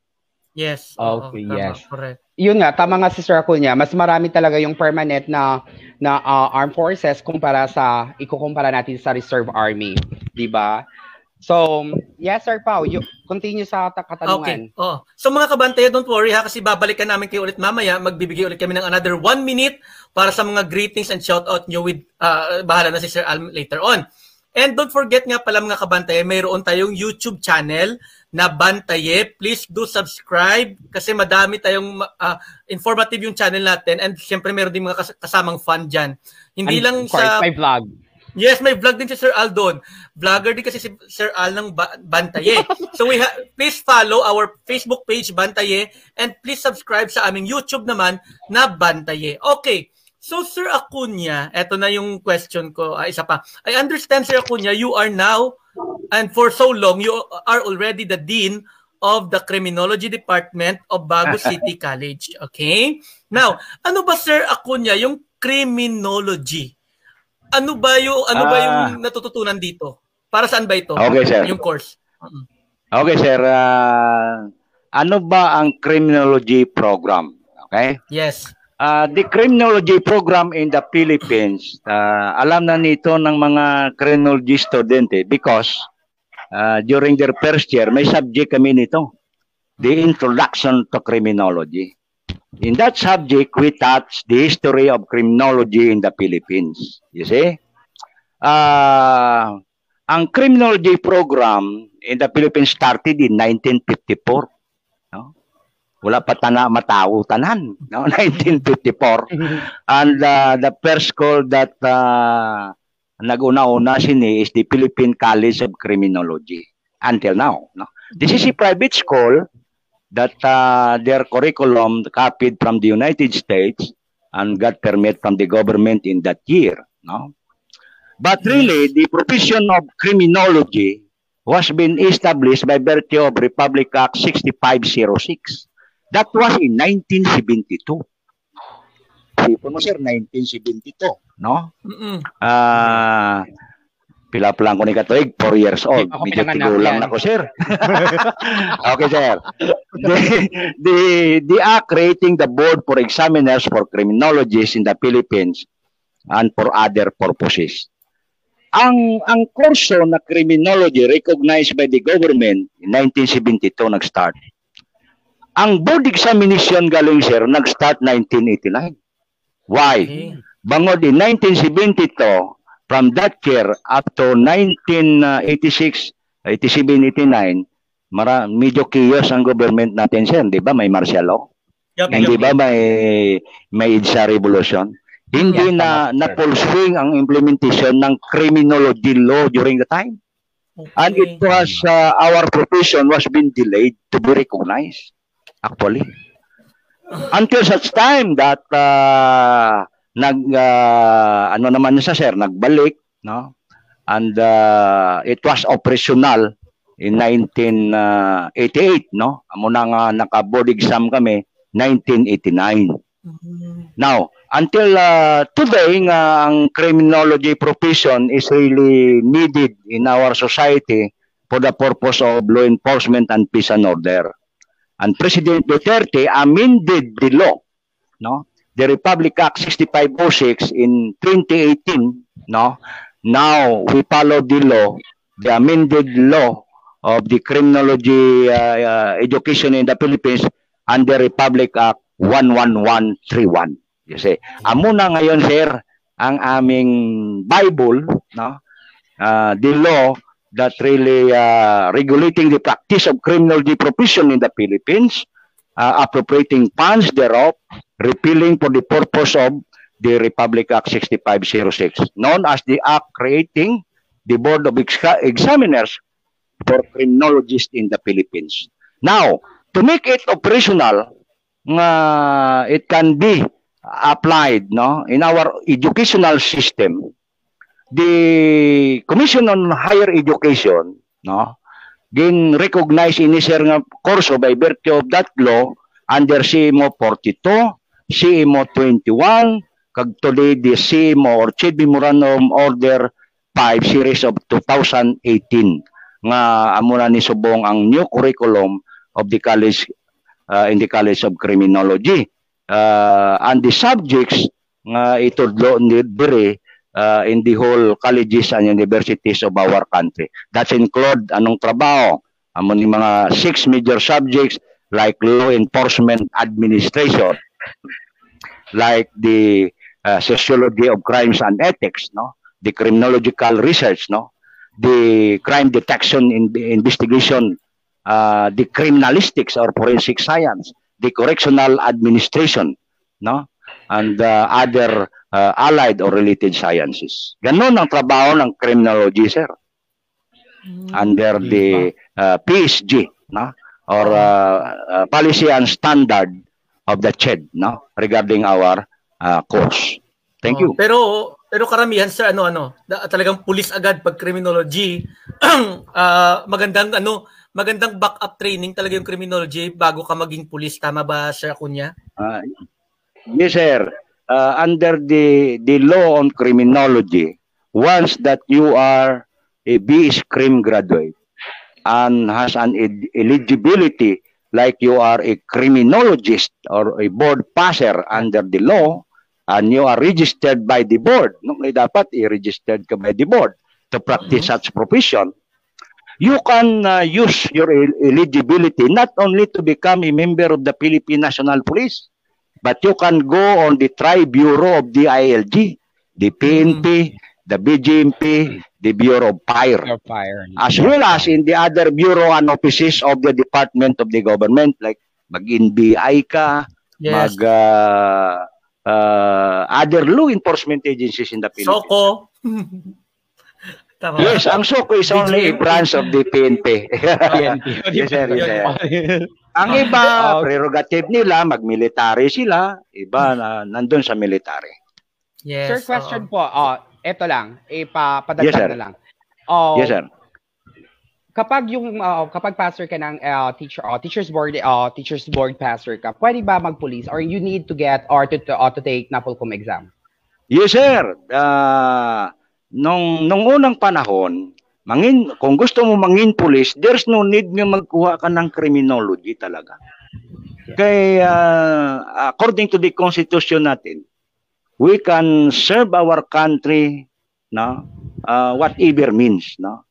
Yes. Okay, oo, yes. correct. Yun nga, tama nga si Sir Acuña, mas marami talaga yung permanent na na uh, armed forces kumpara sa ikukumpara natin sa reserve army, 'di ba? So, yes, Sir Pao, you continue sa katanungan. Okay. Oh. So mga kabantay, don't worry ha, kasi babalikan namin kayo ulit mamaya. Magbibigay ulit kami ng another one minute para sa mga greetings and shout out nyo with, uh, bahala na si Sir Al later on. And don't forget nga pala mga kabantay, mayroon tayong YouTube channel na Bantaye. Please do subscribe kasi madami tayong uh, informative yung channel natin and siyempre mayroon din mga kasamang fun dyan. Hindi and lang sa... my vlog. Yes, may vlog din si Sir Al doon. Vlogger din kasi si Sir Al ng ba- Bantaye. so we ha- please follow our Facebook page Bantaye and please subscribe sa aming YouTube naman na Bantaye. Okay. So Sir Acuña, eto na yung question ko, ah, isa pa. I understand Sir Acuña, you are now and for so long you are already the dean of the criminology department of Bago City College. Okay? Now, ano ba Sir Acuña yung criminology? Ano ba yung ano ba yung ah. natututunan dito? Para saan ba ito? Okay, sir. Yung course. Okay, sir. Uh, ano ba ang criminology program? Okay? Yes. Uh, the criminology program in the Philippines, uh, alam na nito ng mga criminology student eh, because uh, during their first year, may subject kami nito. The Introduction to Criminology. In that subject, we touch the history of criminology in the Philippines. You see? Uh, ang criminology program in the Philippines started in 1954. No? Wala pa tana matao tanan. No? 1954. And uh, the first school that uh, naguna-una sini is the Philippine College of Criminology until now. No? This is a private school that uh, their curriculum copied from the United States and got permit from the government in that year. No? But really, the profession of criminology was been established by virtue of Republic Act 6506. That was in 1972. Sipo mo, sir, 1972. No? Mm-mm. Uh, Pila pa lang ko ni Katoig, 4 years old. Ako Medyo tigulang na ko, sir. okay, sir. The, the, the act creating the board for examiners for criminologists in the Philippines and for other purposes. Ang ang kurso na criminology recognized by the government in 1972 nag-start. Ang board examination galing sir nag-start 1989. Why? Okay. Bangod in 1972 from that year up to 1986, 87, 89, mara, medyo chaos ang government natin siya, di ba? May martial law. Yep, Hindi yep, ba may may EDSA revolution? Hindi yeah, na na full swing ang implementation ng criminology law during the time. Okay. And it was uh, our profession was been delayed to be recognized actually. Until such time that uh, nag uh, ano naman sa sir nagbalik no and uh, it was operational in 1988 no amo na nga naka board exam kami 1989 mm-hmm. now until uh, today nga ang criminology profession is really needed in our society for the purpose of law enforcement and peace and order and President Duterte amended the law no the Republic Act 6506 in 2018, no? Now we follow the law, the amended law of the criminology uh, uh, education in the Philippines under Republic Act 11131. You see. Amo na ngayon sir ang aming Bible, no? Uh, the law that really uh, regulating the practice of criminology profession in the Philippines uh, appropriating funds thereof, repealing for the purpose of the Republic Act 6506, known as the Act creating the Board of Ex Examiners for Criminologists in the Philippines. Now, to make it operational, uh, it can be applied no in our educational system the commission on higher education no gin recognize ini sir nga kurso by virtue of that law under CMO 42, CMO 21, kag today the CMO or Chief Memorandum Order 5 series of 2018 nga amo na ni subong ang new curriculum of the college uh, in the College of Criminology. Uh, and the subjects nga ito dire uh, in the whole colleges and universities of our country. That include anong trabaho, among mga six major subjects like law enforcement administration, like the uh, sociology of crimes and ethics, no, the criminological research, no, the crime detection in the investigation, uh, the criminalistics or forensic science, the correctional administration, no, and uh, other uh, allied or related sciences. Ganon ang trabaho ng criminology, sir. Mm, Under the uh, PSG, no? or uh, uh, policy and standard of the CHED no? regarding our uh, course. Thank oh, you. Pero pero karamihan sa ano ano, talagang pulis agad pag criminology. uh, magandang ano, magandang backup training talaga yung criminology bago ka maging pulis tama ba Sir Kunya? Uh, yes sir uh, under the the law on criminology, once that you are a BS Crim graduate and has an ed- eligibility like you are a criminologist or a board passer under the law and you are registered by the board, no, may dapat i-registered ka by the board to practice mm-hmm. such profession, you can uh, use your eligibility not only to become a member of the Philippine National Police, But you can go on the Tri-Bureau of the ILG, the PNP, mm. the BGMP, the Bureau of Fire, Fire. as well as in the other bureau and offices of the Department of the Government, like mag-NBI ka, yes. mag uh, uh, other law enforcement agencies in the Philippines. Soko. Tama. Yes, ang SOCO is only a branch of the PNP. PNP. yes, sir. Yes, sir. Ang iba, prerogative nila, mag-military sila, iba na nandun sa military. Yes. Sir, question uh, po, uh, eto lang, ipapadagdag yes, na lang. Uh, yes, sir. Kapag yung uh, kapag pastor ka ng uh, teacher uh, teachers board uh, teachers board pastor ka, pwede ba mag-police or you need to get or to to, uh, to take NAPOLCOM exam? Yes, sir. Uh, nung nung unang panahon, Mangin, kung gusto mo mangin police, there's no need nga magkuha ka ng criminology talaga. Kaya uh, according to the constitution natin, we can serve our country no uh, whatever means no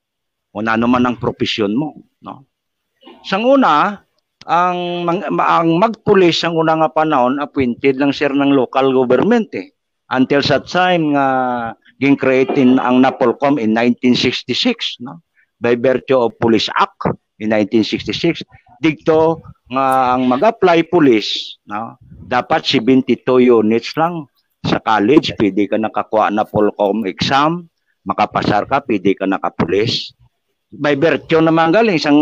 kung ano man ang profession mo no? Sang una ang ang magpulis ang una nga panahon appointed lang sir ng local government eh. Until sa time nga ging created ang NAPOLCOM in 1966 no? By virtue of Police Act in 1966 dito nga ang mag-apply police no? Dapat 72 units lang sa college. Pwede ka nakakuha na Polcom exam. Makapasar ka pwede ka nakapulis by virtue naman galing isang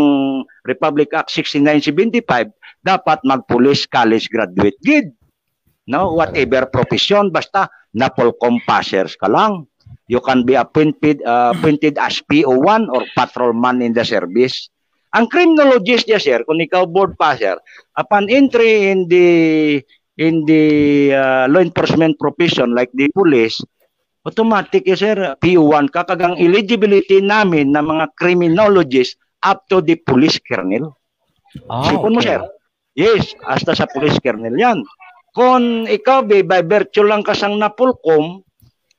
Republic Act 6975 dapat magpulis college graduate gid no whatever profession basta na Polcom passers ka lang you can be appointed uh, appointed as PO1 or patrolman in the service. Ang criminologist niya, sir, kung ikaw board passer, upon entry in the in the uh, law enforcement profession like the police, automatic eh, sir, PO1 ka kagang eligibility namin ng mga criminologist up to the police kernel. Oh, Sipon okay. mo, sir. Yes, hasta sa police kernel yan. Kung ikaw, by, by virtue lang kasang napulkom,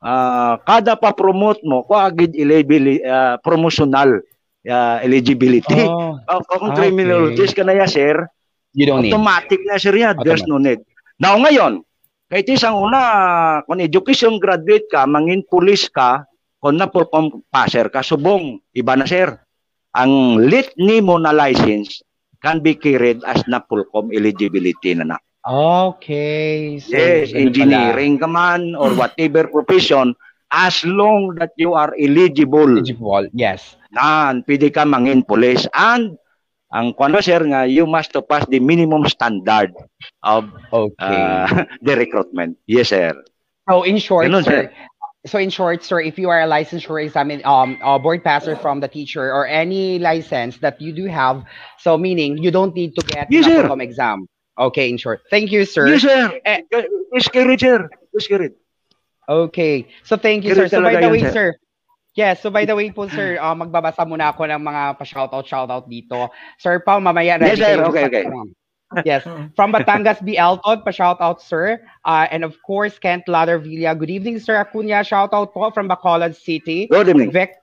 uh, kada pa-promote mo, ko agad eligibility, uh, promotional uh, eligibility. Oh, uh, kung okay. criminologist ka na ya, sir, you don't automatic need. na, sir, yan. There's no need. Now, ngayon, kahit isang una, kung education graduate ka, mangin police ka, kung na passer ka, subong, iba na, sir. Ang lit mo na license can be carried as na Pulcom eligibility na na. Okay. So, yes, engineering ka man or whatever profession, as long that you are eligible. Eligible, yes. Nan, pwede ka mangin police. And, ang kwano sir nga, you must to pass the minimum standard of okay. uh, the recruitment. Yes, sir. So, in short, Ganun, sir, sir, so in short, sir, if you are a licensure examin um a board passer from the teacher or any license that you do have, so meaning you don't need to get yes, an exam. Okay, in short. Thank you, sir. Yes, sir. Eh, Wish carried, sir. Wish. Okay. So, thank you, sir. So, by the way, sir. Yes, so by the way po sir, uh, magbabasa muna ako ng mga pa-shoutout shoutout dito. Sir Pao, mamaya ready yes, sir. Okay, okay. yes. From Batangas, B. Elton, pa-shout out, sir. Uh, and of course, Kent Villa. Good evening, sir Acuna. Shout out po from Bacolod City. Good evening. Vic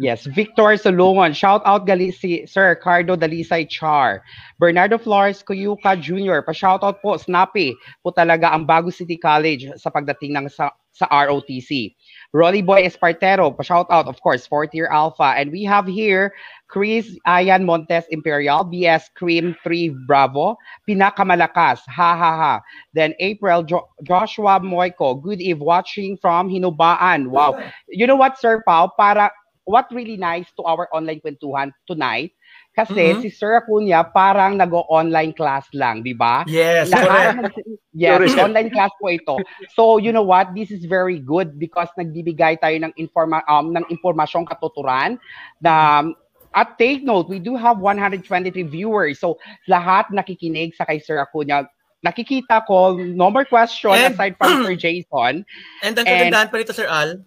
Yes, Victor Solomon. Shout out gali si Sir Cardo Dalisay Char. Bernardo Flores Cuyuca Jr. Pa-shout out po, Snappy po talaga ang Bago City College sa pagdating ng sa, sa ROTC. Rolly Boy Espartero, pa-shout out of course, fourth year alpha. And we have here Chris Ayan Montes Imperial, BS Cream 3 Bravo, Pinakamalakas, ha ha ha. Then April jo- Joshua Moiko, good eve watching from Hinubaan. Wow. You know what, Sir Pao? Para what really nice to our online kwentuhan tonight kasi mm-hmm. si Sir Acuna parang nag-online class lang, di ba? Yes, Lahat, yes, online class po ito. So, you know what? This is very good because nagbibigay tayo ng informa um, ng impormasyong katuturan na um, at take note, we do have 123 viewers. So, lahat nakikinig sa kay Sir Acuna nakikita ko, no more question and, aside from Sir Jason. And ang kagandahan pa rito, Sir Al,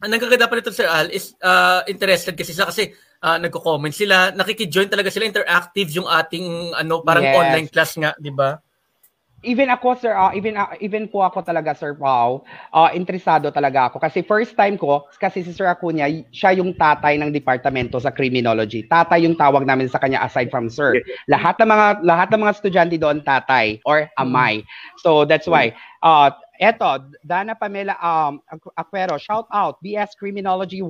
ang nagkaganda pa nito Sir Al is uh, interested kasi sila kasi uh, nagko-comment sila, nakiki-join talaga sila interactive yung ating ano parang yes. online class nga, 'di ba? Even ako sir, uh, even uh, even po ako talaga Sir Pau, uh, interesado talaga ako kasi first time ko kasi si Sir Acuna, siya yung tatay ng departamento sa criminology. Tatay yung tawag namin sa kanya aside from sir. Lahat ng mga lahat ng mga estudyante doon tatay or amay. So that's why uh Eto, Dana Pamela um, Aquero, shout out, BS Criminology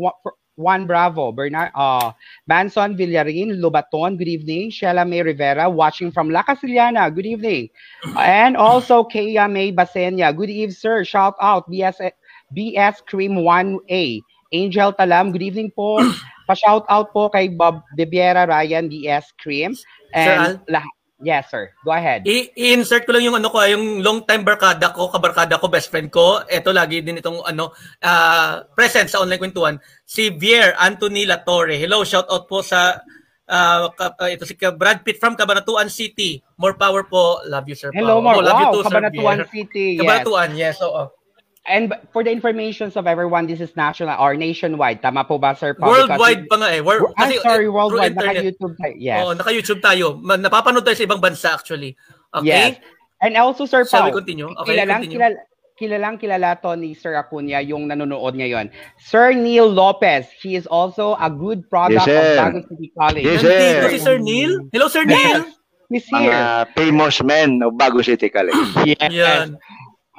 1 Bravo, Bernard, uh, Manson Villarin, Lubaton, good evening. Sheila May Rivera, watching from La Casiliana, good evening. And also Kaya May Basenya, good evening, sir. Shout out, BS, BS Cream 1A. Angel Talam, good evening po. Pa-shout out po kay Bob De Biera Ryan, BS Cream. And sir, lahat Yes, sir. Go ahead. I-insert ko lang yung ano ko, yung long time barkada ko, kabarkada ko, best friend ko. Ito lagi din itong ano, uh, present sa online kwentuhan. Si Vier Anthony Latorre. Hello, shout out po sa uh, uh, ito si Brad Pitt from Cabanatuan City. More power po. Love you, sir. Hello, more. Oh, love wow, you too, Cabanatuan City. Yes. Cabanatuan, yes. Oo. Oh, oh. And for the information of everyone, this is national or nationwide. Tama po ba, Sir Paul? Worldwide pa nga eh. World, I'm sorry, worldwide. Naka-YouTube tayo. Yes. Oo, naka-YouTube tayo. Napapanood tayo sa ibang bansa actually. Okay? Yes. And also, Sir Paul, Shall we continue? Okay, kilalang, continue. Kilala, kilalang kilala to ni Sir Acuna yung nanonood ngayon. Sir Neil Lopez, he is also a good product yes, of Bago City College. Yes, sir. si Sir Neil? Hello, Sir Neil. He's here. Mga famous men of Bago City College. yes. Yan.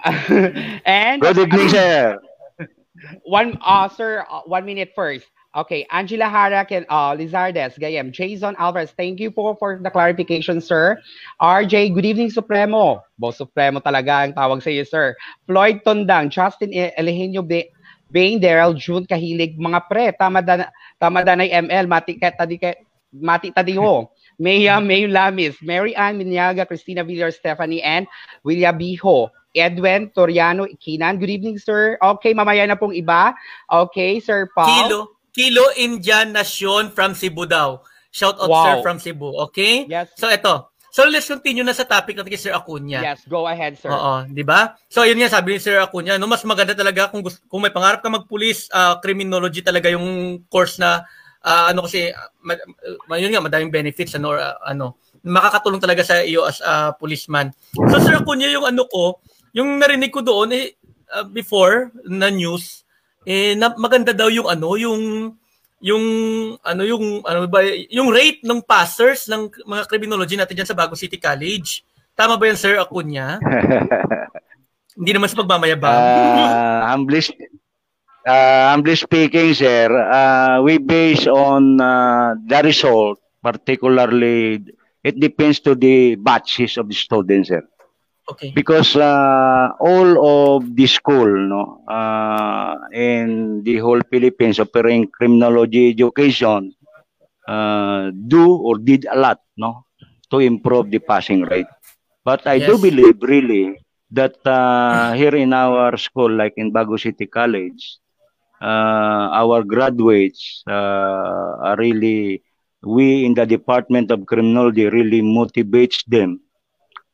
and good evening, sir. One, uh, sir, uh, one minute first. Okay, Angela Hara can uh, Lizardes, Gayem, Jason Alvarez, thank you po for the clarification, sir. RJ, good evening, Supremo. Boss Supremo talaga ang tawag sa iyo, sir. Floyd Tondang, Justin Elegenio Bain, Daryl, June Kahilig, mga pre, tama da, tama da na ML, mati tadi mati tadi ho. Maya May Lamis, Mary Ann Minyaga, Christina Villar, Stephanie, and William Biho. Edwin Toriano Ikinan. Good evening, sir. Okay, mamaya na pong iba. Okay, Sir Paul. Kilo, Kilo Indian Nation from Cebu daw. Shout out, wow. sir, from Cebu. Okay? Yes. So, ito. So, let's continue na sa topic natin kay Sir Acuna. Yes, go ahead, sir. Oo, di ba? So, yun nga, sabi ni Sir Acuna, no, mas maganda talaga kung, gusto, kung may pangarap ka magpulis, uh, criminology talaga yung course na, uh, ano kasi, uh, yun nga, madaming benefits, ano, or, uh, ano, makakatulong talaga sa iyo as a uh, policeman. So, Sir Acuna, yung ano ko, yung narinig ko doon eh uh, before na news eh na, maganda daw yung ano yung yung ano yung ano ba yung rate ng passers ng mga criminology natin diyan sa Bago City College. Tama ba yan sir Acuña? Hindi naman sa pagmamayabang. Uh, humbly, uh, humbly speaking, sir, uh, we base on uh, the result, particularly, it depends to the batches of the students, sir. Okay. Because uh, all of the school, no, uh, in the whole Philippines offering criminology education, uh, do or did a lot, no, to improve the passing rate. But I yes. do believe really that uh, here in our school, like in Bago City College, uh, our graduates uh, are really, we in the Department of Criminology really motivates them,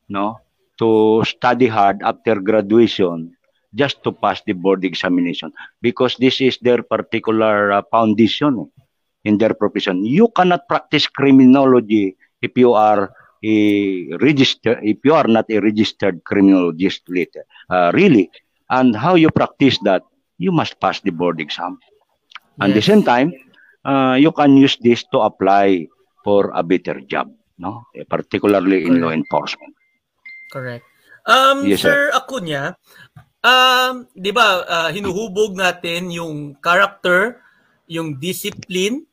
no, to study hard after graduation just to pass the board examination because this is their particular uh, foundation in their profession. You cannot practice criminology if you are a register if you are not a registered criminologist later uh, really. And how you practice that you must pass the board exam. And yes. the same time uh, you can use this to apply for a better job no? Particularly in law enforcement correct um yes, sir, sir Acuña um 'di ba uh, hinuhubog natin yung character yung discipline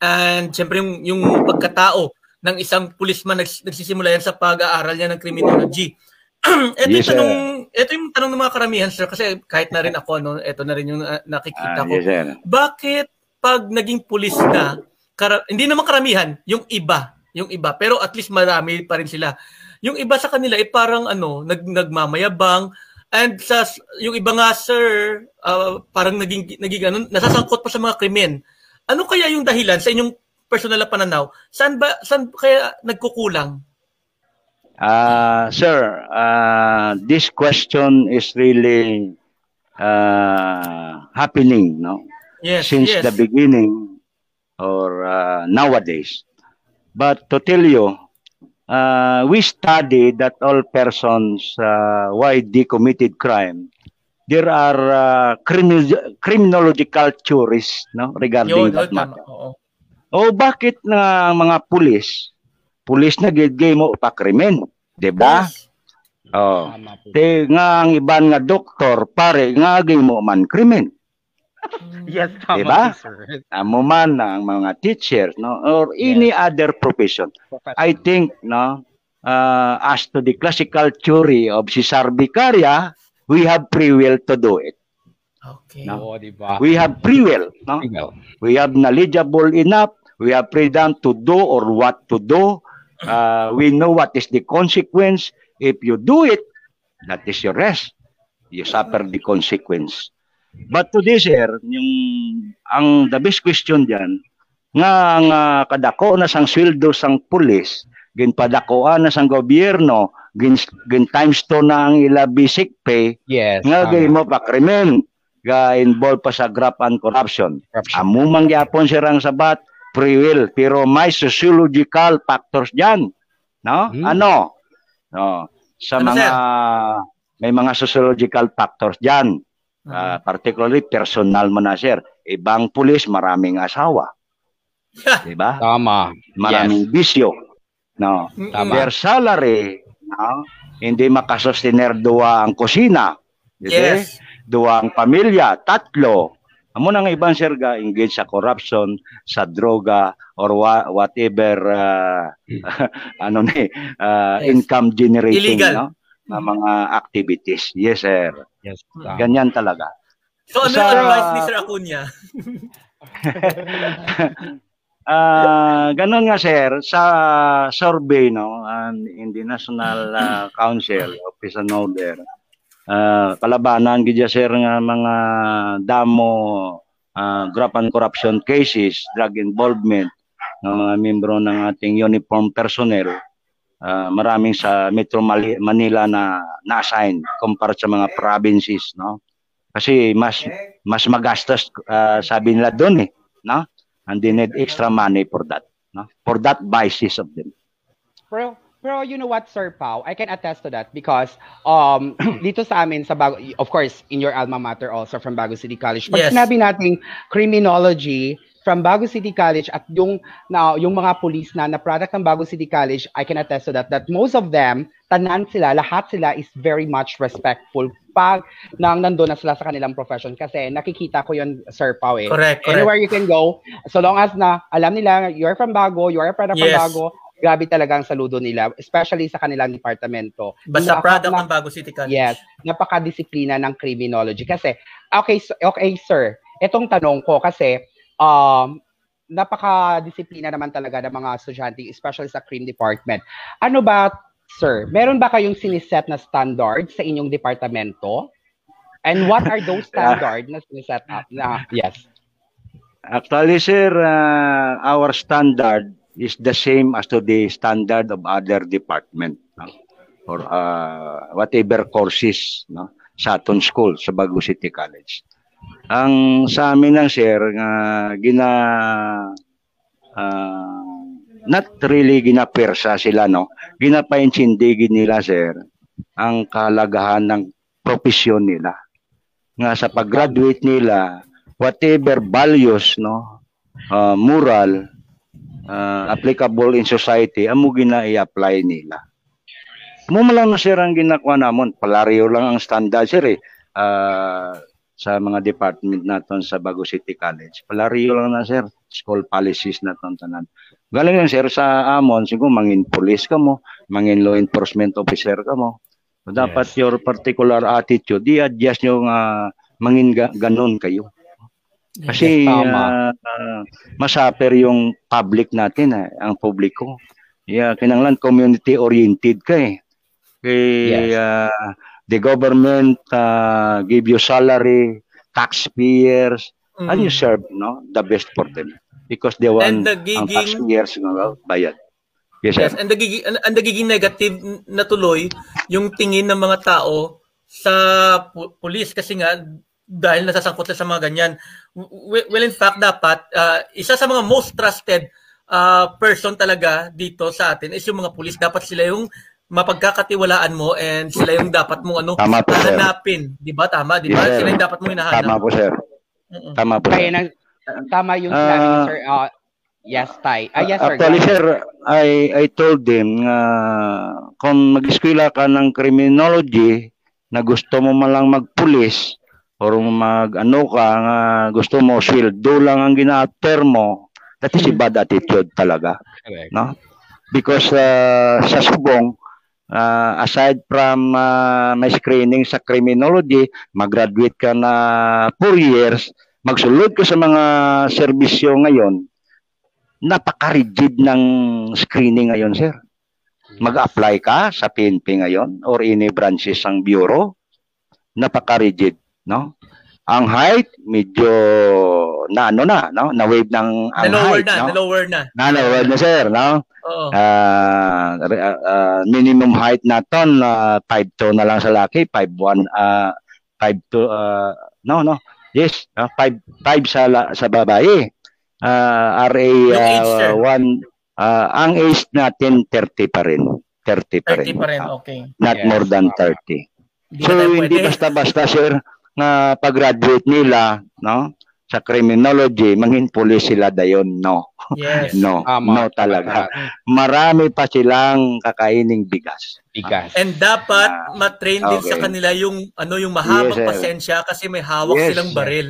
and syempre yung yung pagkatao ng isang policeman nags, nagsisimula yan sa pag-aaral niya ng criminology. ito yes, yung tanong, ito yung tanong ng mga karamihan sir kasi kahit na rin ako no, ito na rin yung uh, nakikita uh, ko. Yes, Bakit pag naging pulis na, kara, hindi naman karamihan, yung iba, yung iba, pero at least marami pa rin sila. Yung iba sa kanila ay eh, parang ano, nag nagmamayabang and sa yung iba nga sir, uh, parang naging naging ano, nasasangkot pa sa mga krimen. Ano kaya yung dahilan sa inyong personal na pananaw? Saan ba saan kaya nagkukulang? Uh, sir, uh, this question is really uh, happening, no? Yes, Since yes. the beginning or uh, nowadays. But to tell you, uh, we study that all persons uh, why they committed crime there are uh, criminal, criminological theories no regarding Yun, that matter. Oo. O bakit na mga pulis, pulis na gay mo pa krimen, 'di ba? Yes. Oh. Te nga ang iban nga doktor pare nga gay mo man krimen. Yes, tama diba? sir. Amo man ang mga teachers no or yes. any other profession. I think no uh, as to the classical theory of Cesar Vicaria, we have free will to do it. Okay. No? Oh, diba? We have free will. No? We have knowledgeable enough. We have freedom to do or what to do. Uh, we know what is the consequence. If you do it, that is your rest. You suffer the consequence. But today, sir, yung, ang the best question diyan nga nga kadako na sang sweldo sang pulis, ginpadakoan na sang gobyerno, gin, gin times to na ang ila basic pay, yes, nga gay mo pa krimen, ga involved pa sa graft and corruption. corruption. Amo mangyapon sirang sabat, free will, pero may sociological factors diyan. No? Hmm. Ano? No. Sa ano, mga sir? may mga sociological factors diyan. Uh, particularly personal mo na sir. Ibang pulis maraming asawa. 'Di ba? Tama. Maraming yes. bisyo. No. Tama. Their salary, no, hindi makasustener dua ang kusina. Yes. Dua ang pamilya, tatlo. Amo nang ibang sir ga engage sa corruption, sa droga or wa- whatever uh, ano ni uh, yes. income generating Illegal. no na mga activities. Yes sir. Yes. Ganyan talaga. So ano yung advice ni Sir Acuña? Uh, ganun nga sir, sa survey no, and in the National uh, Council Office and Order, uh, kalabanan gidya sir nga mga damo uh, graft and corruption cases, drug involvement ng mga membro ng ating uniform personnel. Uh, maraming sa Metro Manila na na-assign compared sa mga provinces, no? Kasi mas mas magastos uh, sabi nila doon eh, no? and they need extra money for that, no? for that basis of them. Pero, pero you know what, Sir Pau, I can attest to that because um, dito sa amin, sa Bago, of course, in your alma mater also from Bago City College, pag yes. sinabi nating criminology, from Bago City College at yung na yung mga police na na product ng Bago City College, I can attest to that that most of them, tanan sila, lahat sila is very much respectful pag nang nandoon na sila sa kanilang profession kasi nakikita ko yon Sir Pau eh. Correct, correct. Anywhere you can go, so long as na alam nila you're from Bago, you're a product yes. from Bago, grabe talaga ang saludo nila, especially sa kanilang departamento. Basta product ng Bago City College. Yes, napaka-disiplina ng criminology. Kasi, okay, okay sir, itong tanong ko kasi, um, napaka-disiplina naman talaga ng mga estudyante, especially sa cream department. Ano ba, sir, meron ba kayong siniset na standard sa inyong departamento? And what are those standards na siniset up? Na, yes. Actually, sir, uh, our standard is the same as to the standard of other department no? or uh, whatever courses no? sa aton school sa Bago City College. Ang sa amin lang sir nga gina uh, not really ginapersa sila, no? Ginapainsindigin nila, sir, ang kalagahan ng profesyon nila. Nga sa pag-graduate nila, whatever values, no, uh, moral, uh, applicable in society, amo gina i-apply nila. Mo lang sir ang ginakuha namon, palaryo lang ang standard sir eh. Uh, sa mga department naton sa Bago City College. Palaryo lang na sir, school policies naton tanan. Galing yan sir sa amon, siguro mangin police ka mo, mangin law enforcement officer ka mo. So, dapat yes. your particular attitude, di-adjust nyo nga uh, mangin ga- ganon kayo. Kasi yes, uh, uh, masaper yung public natin, eh, ang publiko. Yeah, kinanglan community oriented ka eh. Kay yes. uh, the government uh, give you salary, taxpayers, mm-hmm. and you serve no the best for them because they want and nagiging, ang taxpayers no, bayad. Yes, yes and nagiging, and, and nagiging negative na tuloy yung tingin ng mga tao sa police kasi nga dahil nasasangkot sa mga ganyan. Well, in fact, dapat, uh, isa sa mga most trusted uh, person talaga dito sa atin is yung mga police. Dapat sila yung mapagkakatiwalaan mo and sila yung dapat mo ano tama po, hanapin, 'di ba? Tama, 'di ba? Yes, sila yung dapat mo hinahanap. Tama po, sir. Tama po. Kaya na, tama yung sinabi uh, sir. Uh, yes, Tay. Ah, yes, sir. Actually, sir, I I told them uh, kung mag-eskwela ka ng criminology na gusto mo man lang magpulis or mag ano ka nga gusto mo sweldo lang ang gina-offer mo, that is a bad attitude talaga. Correct. No? Because uh, sa subong, uh, aside from uh, may screening sa criminology, mag-graduate ka na 4 years, magsulod ka sa mga serbisyo ngayon, napaka-rigid ng screening ngayon, sir. Mag-apply ka sa PNP ngayon or any branches ng bureau, napaka-rigid, no? Ang height medyo na ano na, no? Na wave ng ang na height, na, no? Na lower na. Na lower na, sir, no? Uh, uh, minimum height naton uh, 5'2 na lang sa laki, 5'1 uh, 5'2 uh, no no. Yes, uh, 5 5 sa sa babae. Uh, RA uh, 1 uh, ang age natin 30 pa rin. 30 pa rin. 30 pa rin, okay. Not yes. more than 30. Hindi so hindi basta-basta sir na pag-graduate nila, no? sa criminology, mangin pulis sila dayon, no. Yes. no, Tama. no talaga. Marami pa silang kakaining bigas. Bigas. And dapat uh, matrain din okay. sa kanila yung ano yung mahabang yes, pasensya kasi may hawak yes, silang baril.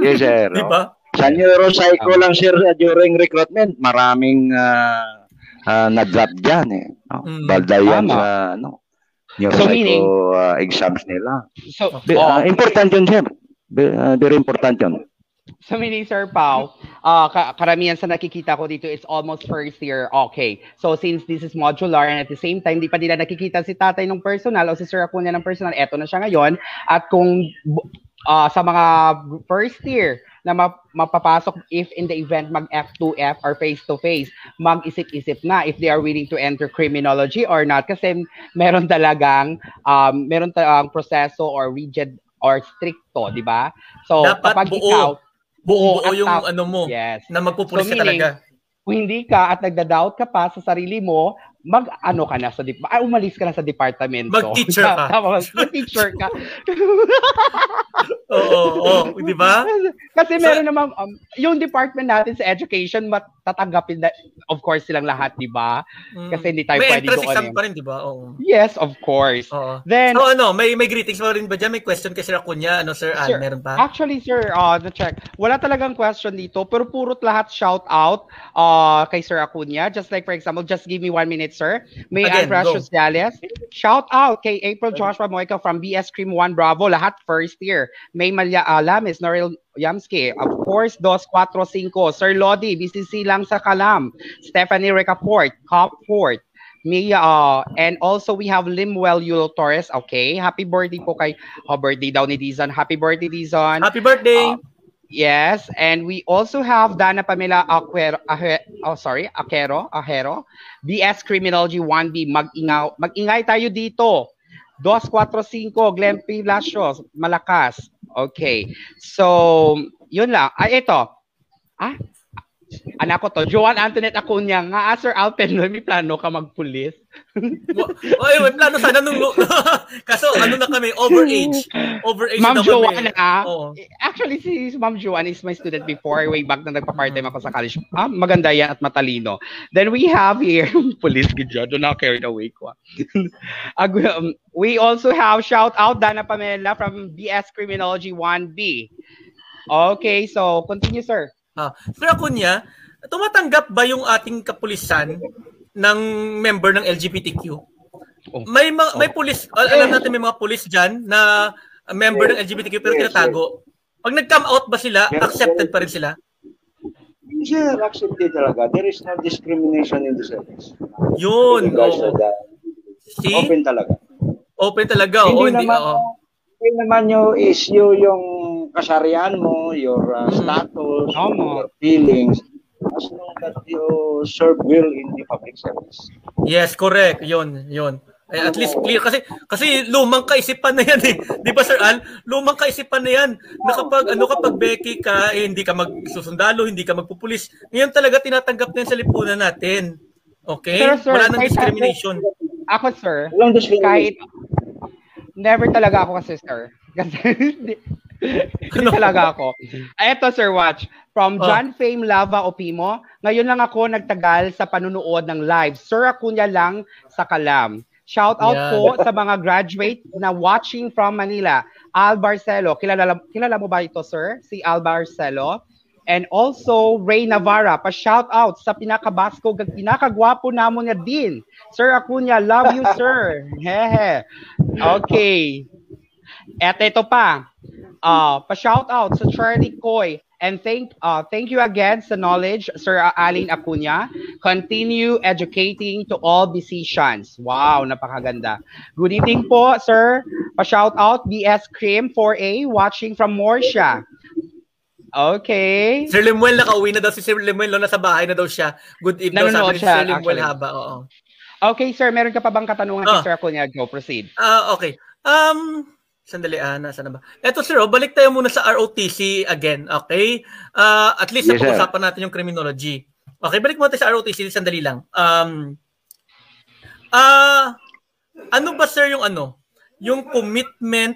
Yes, sir. Di ba? Sa neuropsycho lang sir during recruitment, maraming uh, uh, na-drop diyan eh. No? Mm. Balda yan sa no. Neuropsycho so, meaning, uh, exams nila. So, uh, important yun, sir. Very important yun. So meaning, Sir Pao, uh, karamihan sa nakikita ko dito is almost first year. Okay. So since this is modular and at the same time, di pa nila nakikita si tatay ng personal o si Sir Acuña ng personal, eto na siya ngayon. At kung uh, sa mga first year na mapapasok if in the event mag F2F or face-to-face, mag-isip-isip na if they are willing to enter criminology or not. Kasi meron talagang, um, meron talagang proseso or rigid or stricto, di ba? So, Dapat kapag buo. ikaw, buo, buo yung tap- ano mo yes. na magpupulis so, ka talaga. Kung hindi ka at nagda-doubt ka pa sa sarili mo, mag ano ka na sa dip- ay, umalis ka na sa departamento. Mag-teacher ka. Mag-teacher ka. oo, oo, di ba? Kasi meron so, naman um, yung department natin sa education matatanggapin na of course silang lahat, di ba? Mm. Kasi hindi tayo may pwede doon. May exam pa rin, di ba? Oo. Yes, of course. Oo. Then So ano, may may greetings pa rin ba diyan? May question kay Sir Acuña, ano Sir Al, sir, meron pa? Actually, sir, uh, the check. Wala talagang question dito, pero purot lahat shout out uh, kay Sir Acuña. Just like for example, just give me one minute sir. May Again, Precious Dallas. Shout out kay April Joshua Moica from BS Cream 1 Bravo. Lahat first year. May Malia Alamis, Norel Yamski. Of course, Dos 245. Sir Lodi, BCC lang sa Kalam. Stephanie Recaport, Cop Fort. Mia, uh, and also we have Limwell Yul Torres. Okay, happy birthday po kay, oh, birthday daw ni Dizon. Happy birthday, Dizon. Happy birthday! Uh, Yes, and we also have Dana Pamela Aquero, oh sorry, Aquero, Ajero, BS Criminology 1B, mag-ingay, mag-ingay tayo dito. 245, Glenn P. Lasios, Malakas. Okay. So, yun lang. Ay, ito. Ah, anak ko to, Joan Antoinette Acuña, nga ah, Sir Alpen, may plano ka magpulis? Oy, may plano sana nung kaso ano na kami, overage. Overage Ma'am na Joanne, kami. ah, Oo. actually si Ma'am Joanne is my student before, way back na nagpa-part-time ako sa college. Ah, maganda yan at matalino. Then we have here, police gidya, do not carried away ko. um, we also have shout out Dana Pamela from BS Criminology 1B. Okay, so continue sir. Ah, Sir Acuña, tumatanggap ba yung ating kapulisan ng member ng LGBTQ? May mga, may pulis, al- alam natin may mga pulis diyan na member ng LGBTQ pero Yes, tinatago. Pag nag-come out ba sila, accepted pa rin sila? Sir, accepted talaga. There is no discrimination in the service. Yun. That. See? Open talaga. Open talaga. Hindi hindi, naman- oo. Hindi naman yung issue yung kasarian mo, your uh, status, your feelings, as long that you serve well in the public service. Yes, correct. Yun, yun. Eh, at least clear kasi kasi lumang kaisipan na yan eh. 'Di ba Sir Al? Lumang kaisipan na yan. Na kapag ano kapag Becky ka, eh, hindi ka magsusundalo, hindi ka magpupulis. Ngayon talaga tinatanggap na yan sa lipunan natin. Okay? Pero, sir, Wala nang discrimination. Ako sir, Walang discrimination. kahit never talaga ako kasi sir. Kasi hindi, hindi talaga ako. Eto sir, watch. From Oh. John Fame Lava Opimo, ngayon lang ako nagtagal sa panunood ng live. Sir Acuña lang sa Kalam. Shout out Yan. po sa mga graduate na watching from Manila. Al Barcelo, kilala, kilala mo ba ito sir? Si Al Barcelo. And also, Ray Navarra, pa-shout out sa pinakabasko, pinakagwapo namo niya din. Sir Acuña, love you, sir. Hehe. Okay. At ito pa, uh, pa-shout out sa Charlie Coy. And thank uh, thank you again sa knowledge, Sir Alin Acuña. Continue educating to all musicians. Wow, napakaganda. Good evening po, sir. Pa-shout out BS Cream 4A watching from Morsha. Okay. Sir Lemuel nakauwi na daw si Sir Lemuel, no? nasa bahay na daw siya. Good evening Nanonood sabi siya, Sir Lemuel actually. haba. Oo. Okay, sir. Meron ka pa bang katanungan Ah. kay Sir Acuña? Go, proceed. Ah, okay. Um, sandali, ah, nasa na ba? Eto sir, oh, balik tayo muna sa ROTC again, okay? Ah, at least Yes, napag-usapan natin yung criminology. Okay, balik muna tayo sa ROTC, sandali lang. Um, ah, ano ba sir yung ano? Yung commitment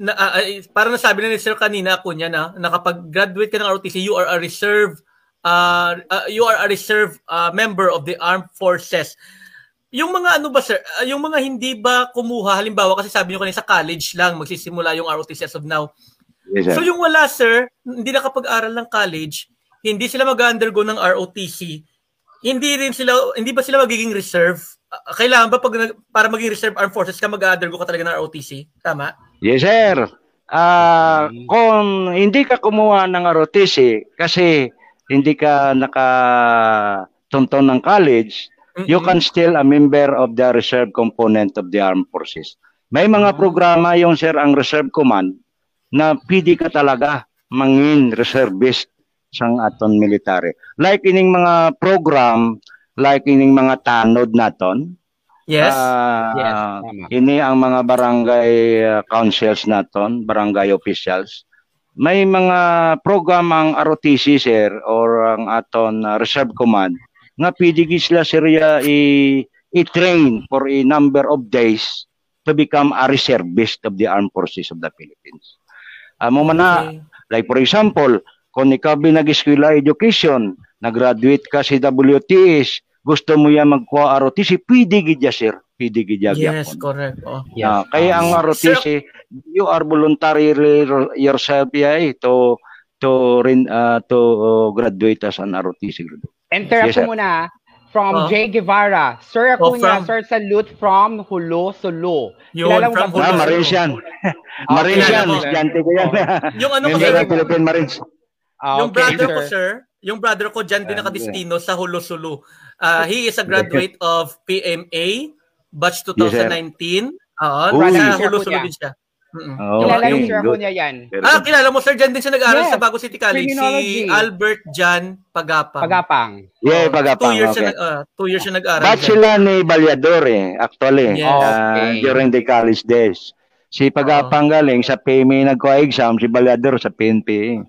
na ah, ah, para nasabi na ni sir kanina ako niya na, na kapag graduate ka ng ROTC, you are a reserve uh, uh, you are a reserve uh, member of the armed forces. Yung mga ano ba sir, uh, yung mga hindi ba kumuha halimbawa kasi sabi niyo kanina sa college lang magsisimula yung ROTC as of now. Yes, sir. So yung wala sir, hindi nakapag-aral ng college, hindi sila mag-undergo ng ROTC, hindi rin sila hindi ba sila magiging reserve? Uh, kailangan ba pag para maging reserve armed forces ka mag-undergo ka talaga ng ROTC? Tama? Yes, sir. Ah, kung hindi ka kumuha ng ROTC kasi hindi ka nakatunton ng college, you can still a member of the reserve component of the armed forces. May mga programa yung sir ang reserve command na pwede ka talaga mangin reservist sang aton military. Like ining mga program, like ining mga tanod naton, Yes. Ah, Yes, ini ang mga barangay uh, councils naton, barangay officials. May mga program ang ROTC sir or ang aton uh, reserve command nga pwede sila serya i i-train for a number of days to become a reservist of the armed forces of the Philippines. Amo man na, like for example, kung ikaw ba nag-eskwela education, nag-graduate ka sa WTS, gusto mo yan magkuha ROTC, pwede gid ya, sir. Pwede gid ya Yes, gyapon. correct. Oh. Ah, kaya ang ROTC, you are voluntarily yourself yeah, eh, to to rin uh, to uh, graduate as an ROTC graduate. Enter Yes, ako sir. muna from Oh. Jay Guevara. Sir Oh, Acuña, from- sir, salute from Hulo Solo. Yun, Kilala from ba? Ah, Marines yan. Marines yan. Estudyante ko yan. Yung ano ko, sir? Philippine Marines. Ah, yung okay, brother ko, sir. sir, yung brother ko dyan din Ah, nakadestino sa Hulosulu. Uh, he is a graduate of PMA, batch 2019. Oo, Uy. sa Sir Hulosulu Kuya. din siya. Mm-mm. Oh, Kilala okay, ni Sir good. Acuña yan. Ah, kilala mo, sir, dyan din siya nag-aral Yes, sa Bago City College. Si. Albert Jan Pagapang. Pagapang. Yeah, Two pagapang. years, siya, Okay. nag, ah, two years siya nag-aral. Batch dyan. sila ni Balyador eh, actually, Yes. ah, Okay. during the college days. Si Pagapang galing sa PMA nagkuha exam, si Balyador sa PNP.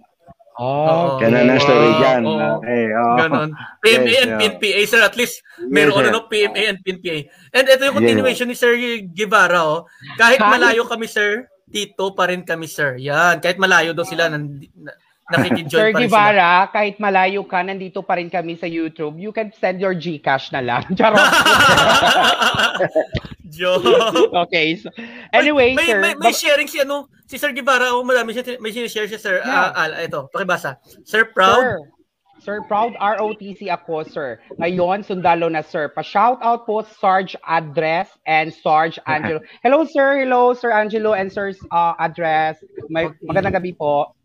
Oh, okay. Ganun ang story dyan. Oh, okay, oh. Ganon. PMA yes, and PNPA, sir. At least meron yes, ano, PMA and PNPA. And ito yung continuation yes. ni Sir Guevara. Oh. Kahit malayo kami, sir, tito pa rin kami, sir. Yan. Kahit malayo daw sila, nakikijoin Sir pa rin Guevara, sila. kahit malayo ka, nandito pa rin kami sa YouTube. You can send your GCash na lang. Charot. Joke. okay. So, anyway, may, sir. May, may, may sharing si ano, si Sir Guevara. Oh, madami siya, may share si Sir yeah. uh, Al. Ito, pakibasa. Sir Proud. Sir. Sir, proud ROTC ako, sir. Ngayon, sundalo na, sir. Pa-shout out po Sarge Address and Sarge Angelo. Hello, sir. Hello, Sir Angelo and Sir uh, Address. May, magandang gabi po.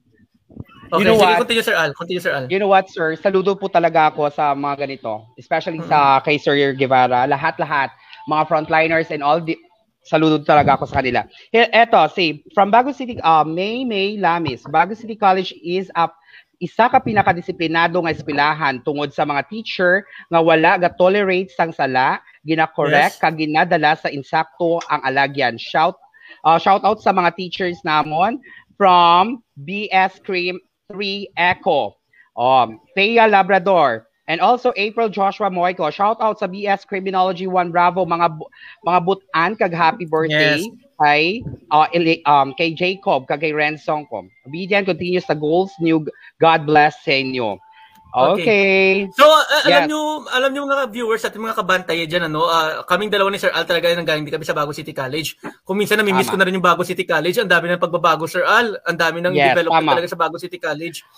Okay, you know sige, what? continue Sir Al. Continue Sir Al. You know what, sir? Saludo po talaga ako sa mga ganito. Especially mm-hmm. sa kay Sir Guevara. Lahat-lahat mga frontliners and all the saludo talaga ako sa kanila. Eto, see, from Bago City, uh, May May Lamis, Bago City College is up isa ka pinakadisiplinado nga eskwelahan tungod sa mga teacher nga wala ga tolerate sang sala, gina-correct yes. kag ginadala sa insakto ang alagyan. Shout uh, shout out sa mga teachers namon from BS Cream 3 Echo. Um, Thea Labrador, And also April Joshua Moico, shout out sa BS Criminology 1 Bravo mga mga butan kag happy birthday yes. kay uh, um kay Jacob kag kay Rensong ko. Obedient continues sa goals new God bless sa inyo. Okay. okay. So, uh, alam yes. nyo, alam nyo mga viewers at mga kabantay diyan ano, uh, kaming dalawa ni Sir Al talaga nang galing kami sa Bago City College. Kung minsan nami-miss ko na rin yung Bago City College, ang dami ng pagbabago Sir Al, ang dami ng yes, development tama. talaga sa Bago City College.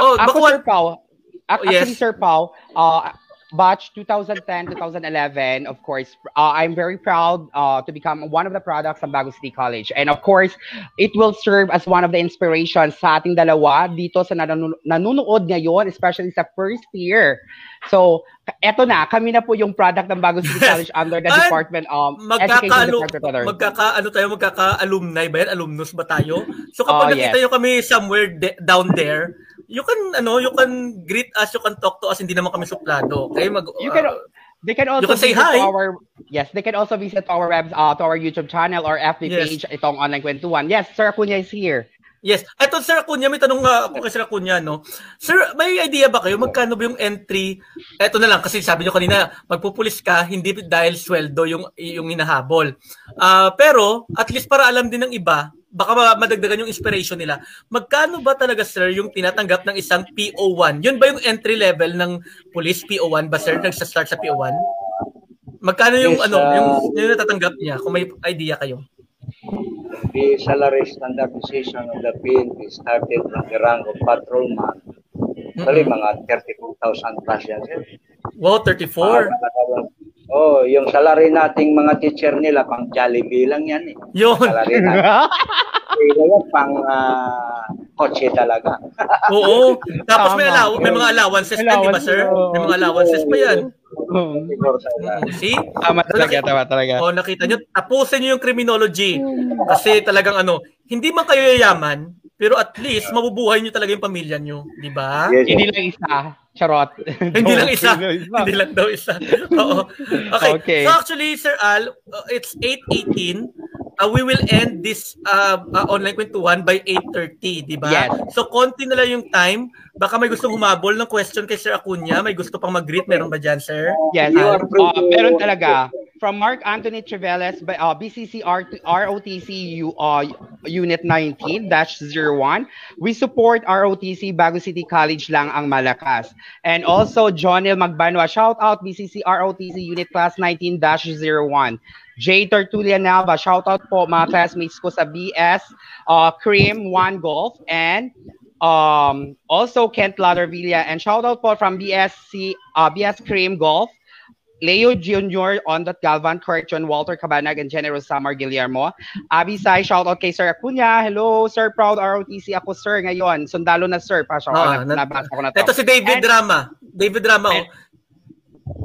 Oh, A- ako, Sir Pao, Actually, yes. Sir Pau, uh, batch 2010-2011, of course, uh, I'm very proud uh, to become one of the products of Bago City College. And of course, it will serve as one of the inspirations sa ating dalawa dito sa nanun- nanunood ngayon, especially sa first year. So, eto na, kami na po yung product ng Bago City College under the Department of magkaka Education Department. Magkaka, ano tayo, magkaka-alumni ba yan? Alumnus ba tayo? So kapag oh, nakita yes. nyo kami somewhere de- down there, you can ano, you can greet us, you can talk to us, hindi naman kami suplado. Okay, mag You can uh, they can also you can say hi. our Yes, they can also visit our web uh, to our YouTube channel or FB yes. page itong online kwentuhan. Yes, Sir Acuña is here. Yes. Ito, Sir Acuña, may tanong nga ako kay Sir Acuña, no? Sir, may idea ba kayo magkano ba yung entry? Ito na lang, kasi sabi niyo kanina, magpupulis ka, hindi dahil sweldo yung, yung hinahabol. Uh, pero, at least para alam din ng iba, baka madagdagan yung inspiration nila. Magkano ba talaga sir yung tinatanggap ng isang PO1? Yun ba yung entry level ng police PO1 ba sir nagsa-start sa PO1? Magkano yung yes, ano, uh, yung, yung natatanggap niya kung may idea kayo? The salary standardization of the PNP started from the rank of patrolman. Actually, mm-hmm. mga 32,000 plus yan, sir. Wow, 34? Uh, Oh, yung salary nating mga teacher nila pang Jollibee lang yan eh. Yun. Salary natin. Kaya pang uh, kotse talaga. Oo. Tapos may, allow- may mga allowances pa, di ba sir? May mga allowances pa yan. Mm, see? Tama talaga, tama talaga. Oh, nakita nyo, tapusin nyo yung criminology. Kasi talagang ano, hindi man kayo yayaman, pero at least mabubuhay nyo talaga yung pamilya nyo, di ba? Yes, hindi lang isa. Charot. hindi lang isa. hindi lang daw isa. Oo. Okay. okay. So actually, Sir Al, uh, it's 8.18. Uh, we will end this uh, uh, online kwentuhan by 8.30, di ba? Yes. So konti na lang yung time. Baka may gustong humabol ng question kay Sir Acuña. May gusto pang mag-greet. Meron ba dyan, Sir? Yes. Uh, uh, meron talaga from Mark Anthony Treveles by uh, BCC ROTC uh, Unit 19-01. We support ROTC Bago City College lang ang malakas. And also Jonel Magbanwa, shout out BCC ROTC Unit Class 19-01. J. Tertulia Nava, shout out po mga classmates ko sa BS uh, Cream 1 Golf and um, also Kent Ladervilla and shout out po from BSC uh, BS Cream Golf Leo Jr. on that Galvan Correction, Walter Cabanag, and General Samar Guillermo. Abi Sai, shout out kay Sir Acuña. Hello, Sir Proud ROTC ako, Sir, ngayon. Sundalo na, Sir. Pasok ah, na, nabasa ko na to. Ito si David and, Drama. David Drama, oh.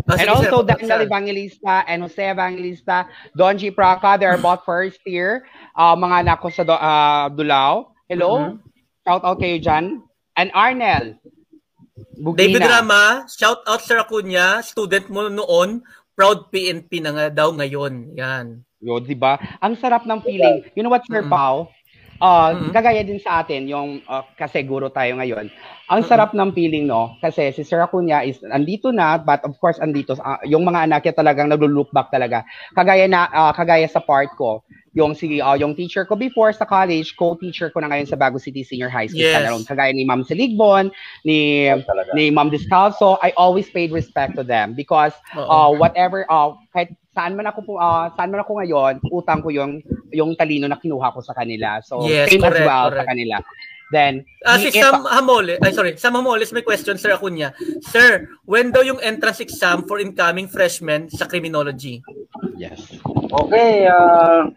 Oh, and also sir, Daniel sir. Evangelista and Jose Evangelista, Don G. Praca, they are both first year. Uh, mga anak ko sa uh, Dulao. Hello. Mm-hmm. Shout out kayo dyan. And Arnel, Bugina. David Rama, shout out Sir Acuña, student mo noon, proud PNP na nga daw ngayon. Yan. Yo, di ba? Ang sarap ng feeling. You know what, Sir mm-hmm. Pao? Uh, mm-hmm. kagaya din sa atin, yung uh, kasi guro tayo ngayon, ang mm-hmm. sarap ng feeling, no? Kasi si Sir Acuña is andito na, but of course, andito, uh, yung mga anak niya talagang naglo-look back talaga. Kagaya na, uh, kagaya sa part ko, yung si uh, yung teacher ko before sa college, co-teacher ko na ngayon sa Bago City Senior High School. Yes. Kagaya ni Ma'am Siligbon, ni ni Ma'am Descalzo, I always paid respect to them because uh, whatever uh, kahit saan man ako uh, saan man ako ngayon, utang ko yung yung talino na kinuha ko sa kanila. So yes, same correct, as well correct. sa kanila. Then, uh, si Sam Hamole, ay sorry, Sam Hamoles may question Sir Acuña. Sir, when daw yung entrance exam for incoming freshmen sa criminology? Yes. Okay, uh,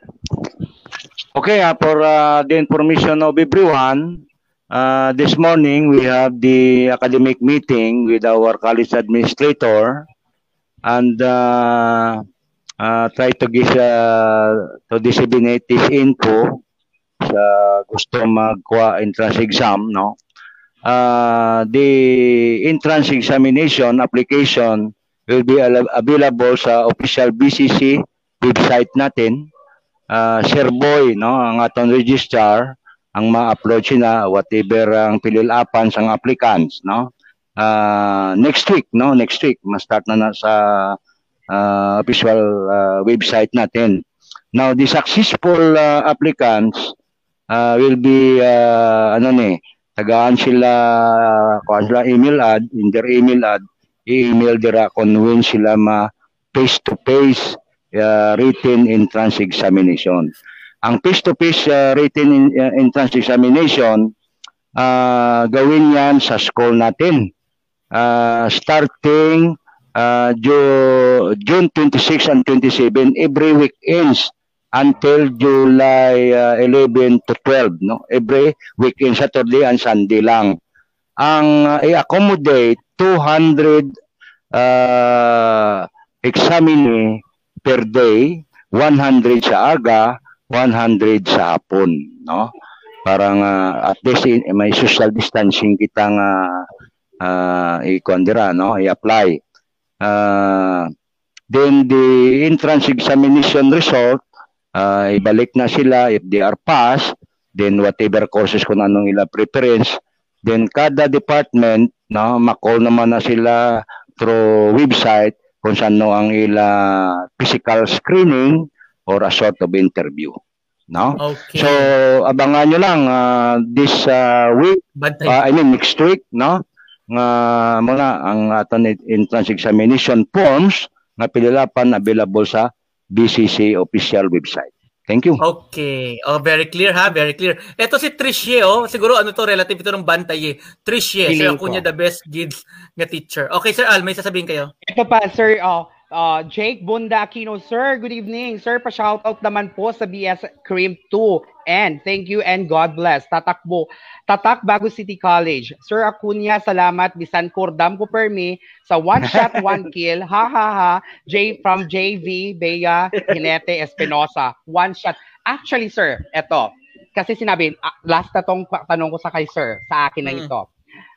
okay, uh, for uh, the information of everyone, uh, this morning we have the academic meeting with our college administrator and uh, uh, try to give uh, to disseminate this info sa gusto magkuha entrance exam, no? Uh, the entrance examination application will be available sa official BCC website natin. Uh, Boy, no, ang atong registrar, ang ma-upload sila whatever ang pililapan sa applicants, no? Uh, next week, no, next week, ma-start na na sa uh, official uh, website natin. Now, the successful uh, applicants uh, will be uh, ano ni tagaan sila uh, sila email ad in their email ad i-email dira kung when sila ma face to face uh, written entrance examination ang face to face uh, written in, uh, entrance examination uh, gawin yan sa school natin uh, starting uh, June 26 and 27 every weekends until July uh, 11 to 12 no? Every weekend Saturday and Sunday lang. Ang uh, i-accommodate 200 uh, examine per day 100 sa aga 100 sa hapon no? Parang uh, at least in, may social distancing kitang uh, uh, i-kondira no? I-apply uh, then the entrance examination result uh, ibalik na sila if they are pass then whatever courses kung anong ila preference then kada department no makol naman na sila through website kung saan no ang ila physical screening or a sort of interview no? Okay. so abangan nyo lang uh, this uh, week uh, I mean next week no nga muna ang aton entrance examination forms nga pililapan available sa BCC official website. Thank you. Okay. Oh, very clear ha, very clear. Ito si Trishe, oh. Siguro ano to, relative ito ng bantay eh. Trishe, sir ako niya the best kids nga teacher. Okay, Sir Al, may sasabihin kayo? Ito pa, Sir, oh, uh, Jake Bunda Aquino. Sir, good evening. Sir, pa-shoutout naman po sa BS Cream 2. And thank you and God bless. Tatakbo. Tatak Bago City College. Sir Acuña, salamat. Bisan kordam ko permi sa one shot, one kill. Ha ha ha. J from JV, Bea, Hinete, Espinosa. One shot. Actually, sir, eto. Kasi sinabi, ah, last na tong tanong ko sa kay sir, sa akin na hmm. ito.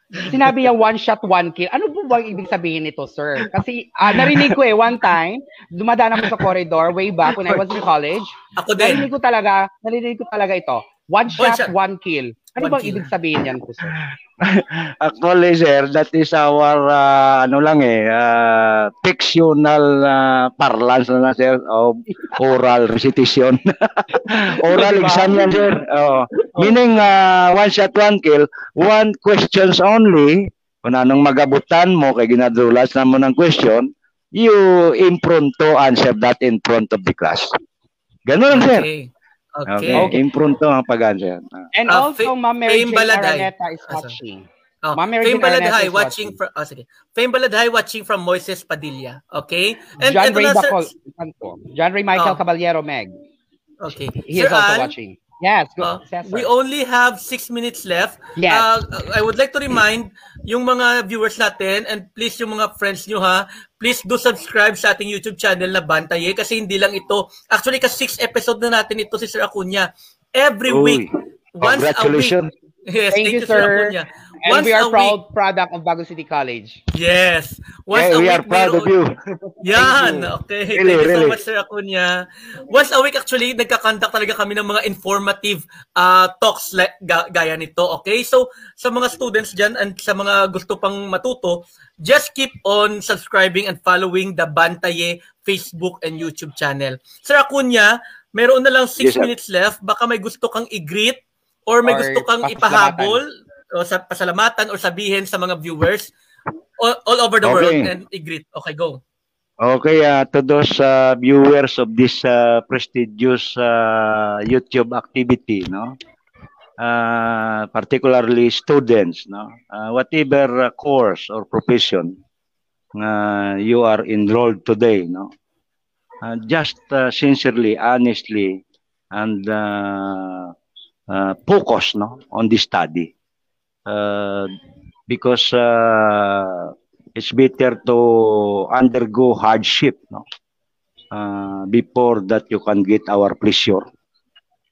Sinabi niya one shot, one kill. Ano po ba ibig sabihin nito, sir? Kasi uh, narinig ko eh, one time, dumadaan ako sa corridor way back when I was in college. Ako din. Narinig ko talaga, narinig ko talaga ito. One shot, one, shot. one kill. Ano bang ibig sabihin yan po, sir? Actually, sir, that is our, uh, ano lang eh, uh, fictional uh, parlance na, sir, of oral recitation. oral exam yan, sir. Oh. Meaning, uh, one shot, one kill, one questions only, kung anong magabutan mo, kay ginadulas na mo ng question, you impronto answer that in front of the class. Ganun lang, sir. Okay. Okay. okay. Improve to ang pag-answer. And uh, also, Ma'am Mary Jane Araneta is watching. Oh, Ma'am Mary Fame Baladhay watching, from oh, sige. Fame Baladhay watching from Moises Padilla. Okay? And John Ray Bacol, John Ray Michael oh. Caballero Meg. Okay. He Sir is also Al, watching. Yes, go. Uh, we only have six minutes left. Yes. Uh, I would like to remind yung mga viewers natin and please yung mga friends nyo ha, please do subscribe sa ating YouTube channel na Bantaye kasi hindi lang ito. Actually, kasi six episode na natin ito si Sir Acuña. Every Uy, week, once a week. Yes, thank, thank you, sir. Sir and we are proud week, product of Bago City College. Yes. Once yeah, we are proud of you. Yan. Okay. Really, Thank you really. so much, Sir Acuña. Once a week, actually, nagkakandak talaga kami ng mga informative uh, talks like, ga- gaya nito. Okay? So, sa mga students dyan and sa mga gusto pang matuto, just keep on subscribing and following the Bantaye Facebook and YouTube channel. Sir Acuña, meron na lang 6 yes, minutes left. Baka may gusto kang i-greet or may or gusto kang ipahabol o sa pasalamatan or sabihin sa mga viewers all, all over the okay. world and i-greet. Okay, go. Okay, uh, to those uh, viewers of this uh, prestigious uh, YouTube activity, no, uh, particularly students, no, uh, whatever course or profession uh, you are enrolled today, no, uh, just uh, sincerely, honestly, and uh, uh, focus, no, on the study. Uh, because uh, it's better to undergo hardship no? uh, before that you can get our pleasure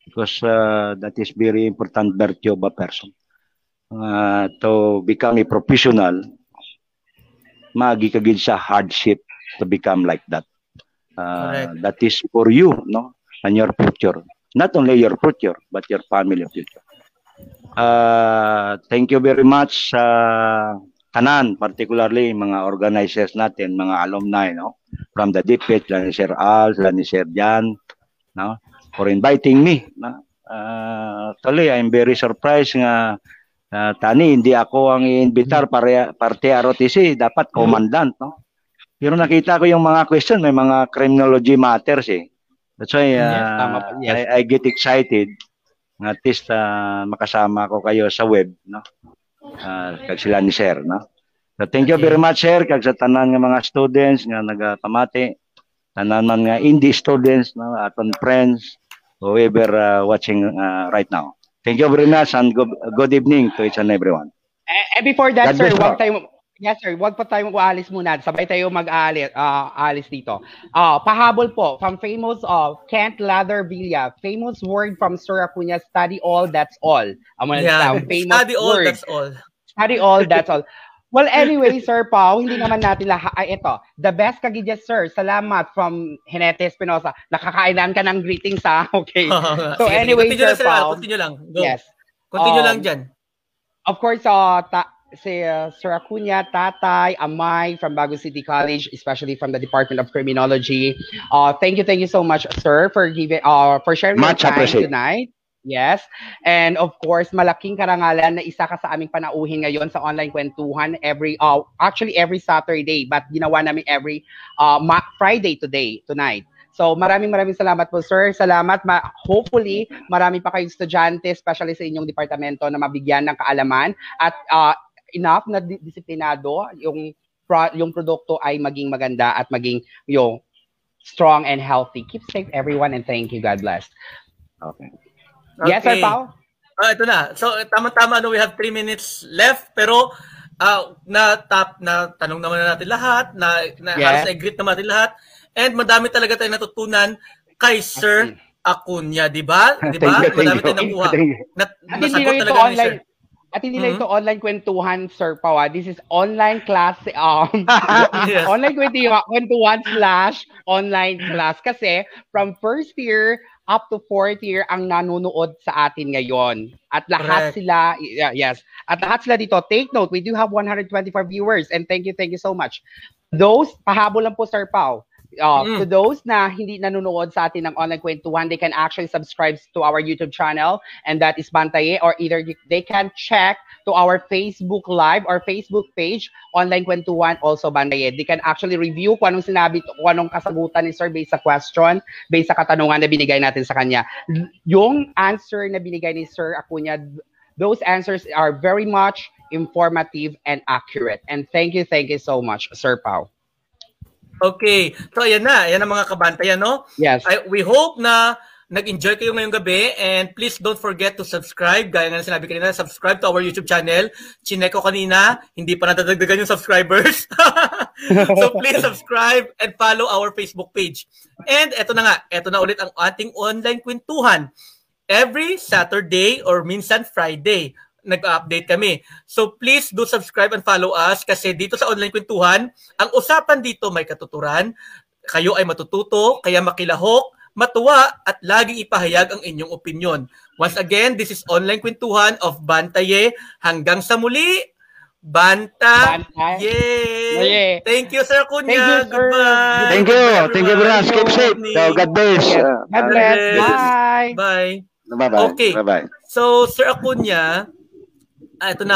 because uh, that is very important virtue of a person uh, to become a professional magi kagid sa hardship to become like that uh, that is for you no and your future not only your future but your family future Uh, thank you very much sa uh, tanan, particularly mga organizers natin, mga alumni, no? From the DPH, lang ni Sir Al, ni Sir Jan, no? For inviting me, no? Uh, actually, I'm very surprised nga uh, tani hindi ako ang iinbitar para parte ROTC, dapat commandant, no? Pero nakita ko yung mga question, may mga criminology matters eh. That's why uh, yes, tama Yes. I, I get excited. At least uh, makasama ko kayo sa web no? Uh, kag sila ni sir no? So thank you very much sir kag sa tanan nga mga students nga nagapamati tanan man nga indie students no? Aton friends whoever uh, watching uh, right now. Thank you very much and good, good evening to each and everyone. And before that God sir wag tayo Yes, sir. Huwag pa tayong aalis muna. Sabay tayo mag-aalis uh, alis dito. Uh, pahabol po from famous of uh, Kent Lather Villa. Famous word from Sir Acuña, study all, that's all. I'm gonna yeah. famous study all, word. that's all. Study all, that's all. Well, anyway, Sir Pau, hindi naman natin lahat. Ay, ito. The best kagidya, sir. Salamat from Hinete Espinosa. Nakakailan ka ng greetings, ha? Okay. so, anyway, Sir Pau. Continue lang. Go. Yes. Continue um, lang dyan. Of course, uh, ta- si uh, Sir Acuña, Tatay, Amay from Bago City College, especially from the Department of Criminology. Uh, thank you, thank you so much, sir, for giving, uh, for sharing Much your time tonight. Yes. And of course, malaking karangalan na isa ka sa aming panauhin ngayon sa online kwentuhan every uh, actually every Saturday but ginawa namin every uh, Friday today, tonight. So maraming maraming salamat po sir. Salamat. Ma- hopefully marami pa kayong estudyante especially sa inyong departamento na mabigyan ng kaalaman at uh, enough na disiplinado yung pro- yung produkto ay maging maganda at maging yung strong and healthy. Keep safe everyone and thank you. God bless. Okay. okay. Yes, Sir Pao? Uh, ito na. So tama-tama no we have 3 minutes left pero uh, na top na tanong naman na natin lahat, na, na yeah. halos na-greet naman natin lahat. And madami talaga tayong natutunan kay Sir Acuña, di ba? Di ba? Madami tayong nakuha. Na, nasagot talaga ni Sir. At hindi mm-hmm. lang ito online kwentuhan, Sir Pawa. This is online class, um, yes. online kwentuhan slash online class. Kasi from first year up to fourth year ang nanonood sa atin ngayon. At lahat Correct. sila, yes, at lahat sila dito, take note, we do have 124 viewers and thank you, thank you so much. Those, pahabol lang po, Sir Pao uh, mm. to those na hindi nanonood sa atin ng online kwentuhan, they can actually subscribe to our YouTube channel and that is Bantaye or either they can check to our Facebook Live or Facebook page, Online Kwentuhan, also Bantaye. They can actually review kung anong sinabi, kung anong kasagutan ni Sir based sa question, based sa katanungan na binigay natin sa kanya. Yung answer na binigay ni Sir Acuña, those answers are very much informative and accurate. And thank you, thank you so much, Sir Pau. Okay. So, ayan na. Ayan ang mga kabantayan, no? Yes. I, we hope na nag-enjoy kayo ngayong gabi and please don't forget to subscribe. Gaya nga na sinabi kanina, subscribe to our YouTube channel. Chinek ko kanina, hindi pa nadadagdagan yung subscribers. so please subscribe and follow our Facebook page. And eto na nga, eto na ulit ang ating online kwentuhan. Every Saturday or minsan Friday nag-update kami. So please do subscribe and follow us kasi dito sa online kwentuhan, ang usapan dito may katuturan, kayo ay matututo, kaya makilahok, matuwa at laging ipahayag ang inyong opinion. Once again, this is online kwentuhan of Bantaye. Hanggang sa muli, Banta. Banta. Yay! Thank you, Sir Kunya. Thank you, sir. Goodbye. Thank you. Thank you, Bras. Keep safe. So, God bless. God bless. Bye. Bye. Bye-bye. Okay. Bye-bye. So, Sir Acuña, ah, ito na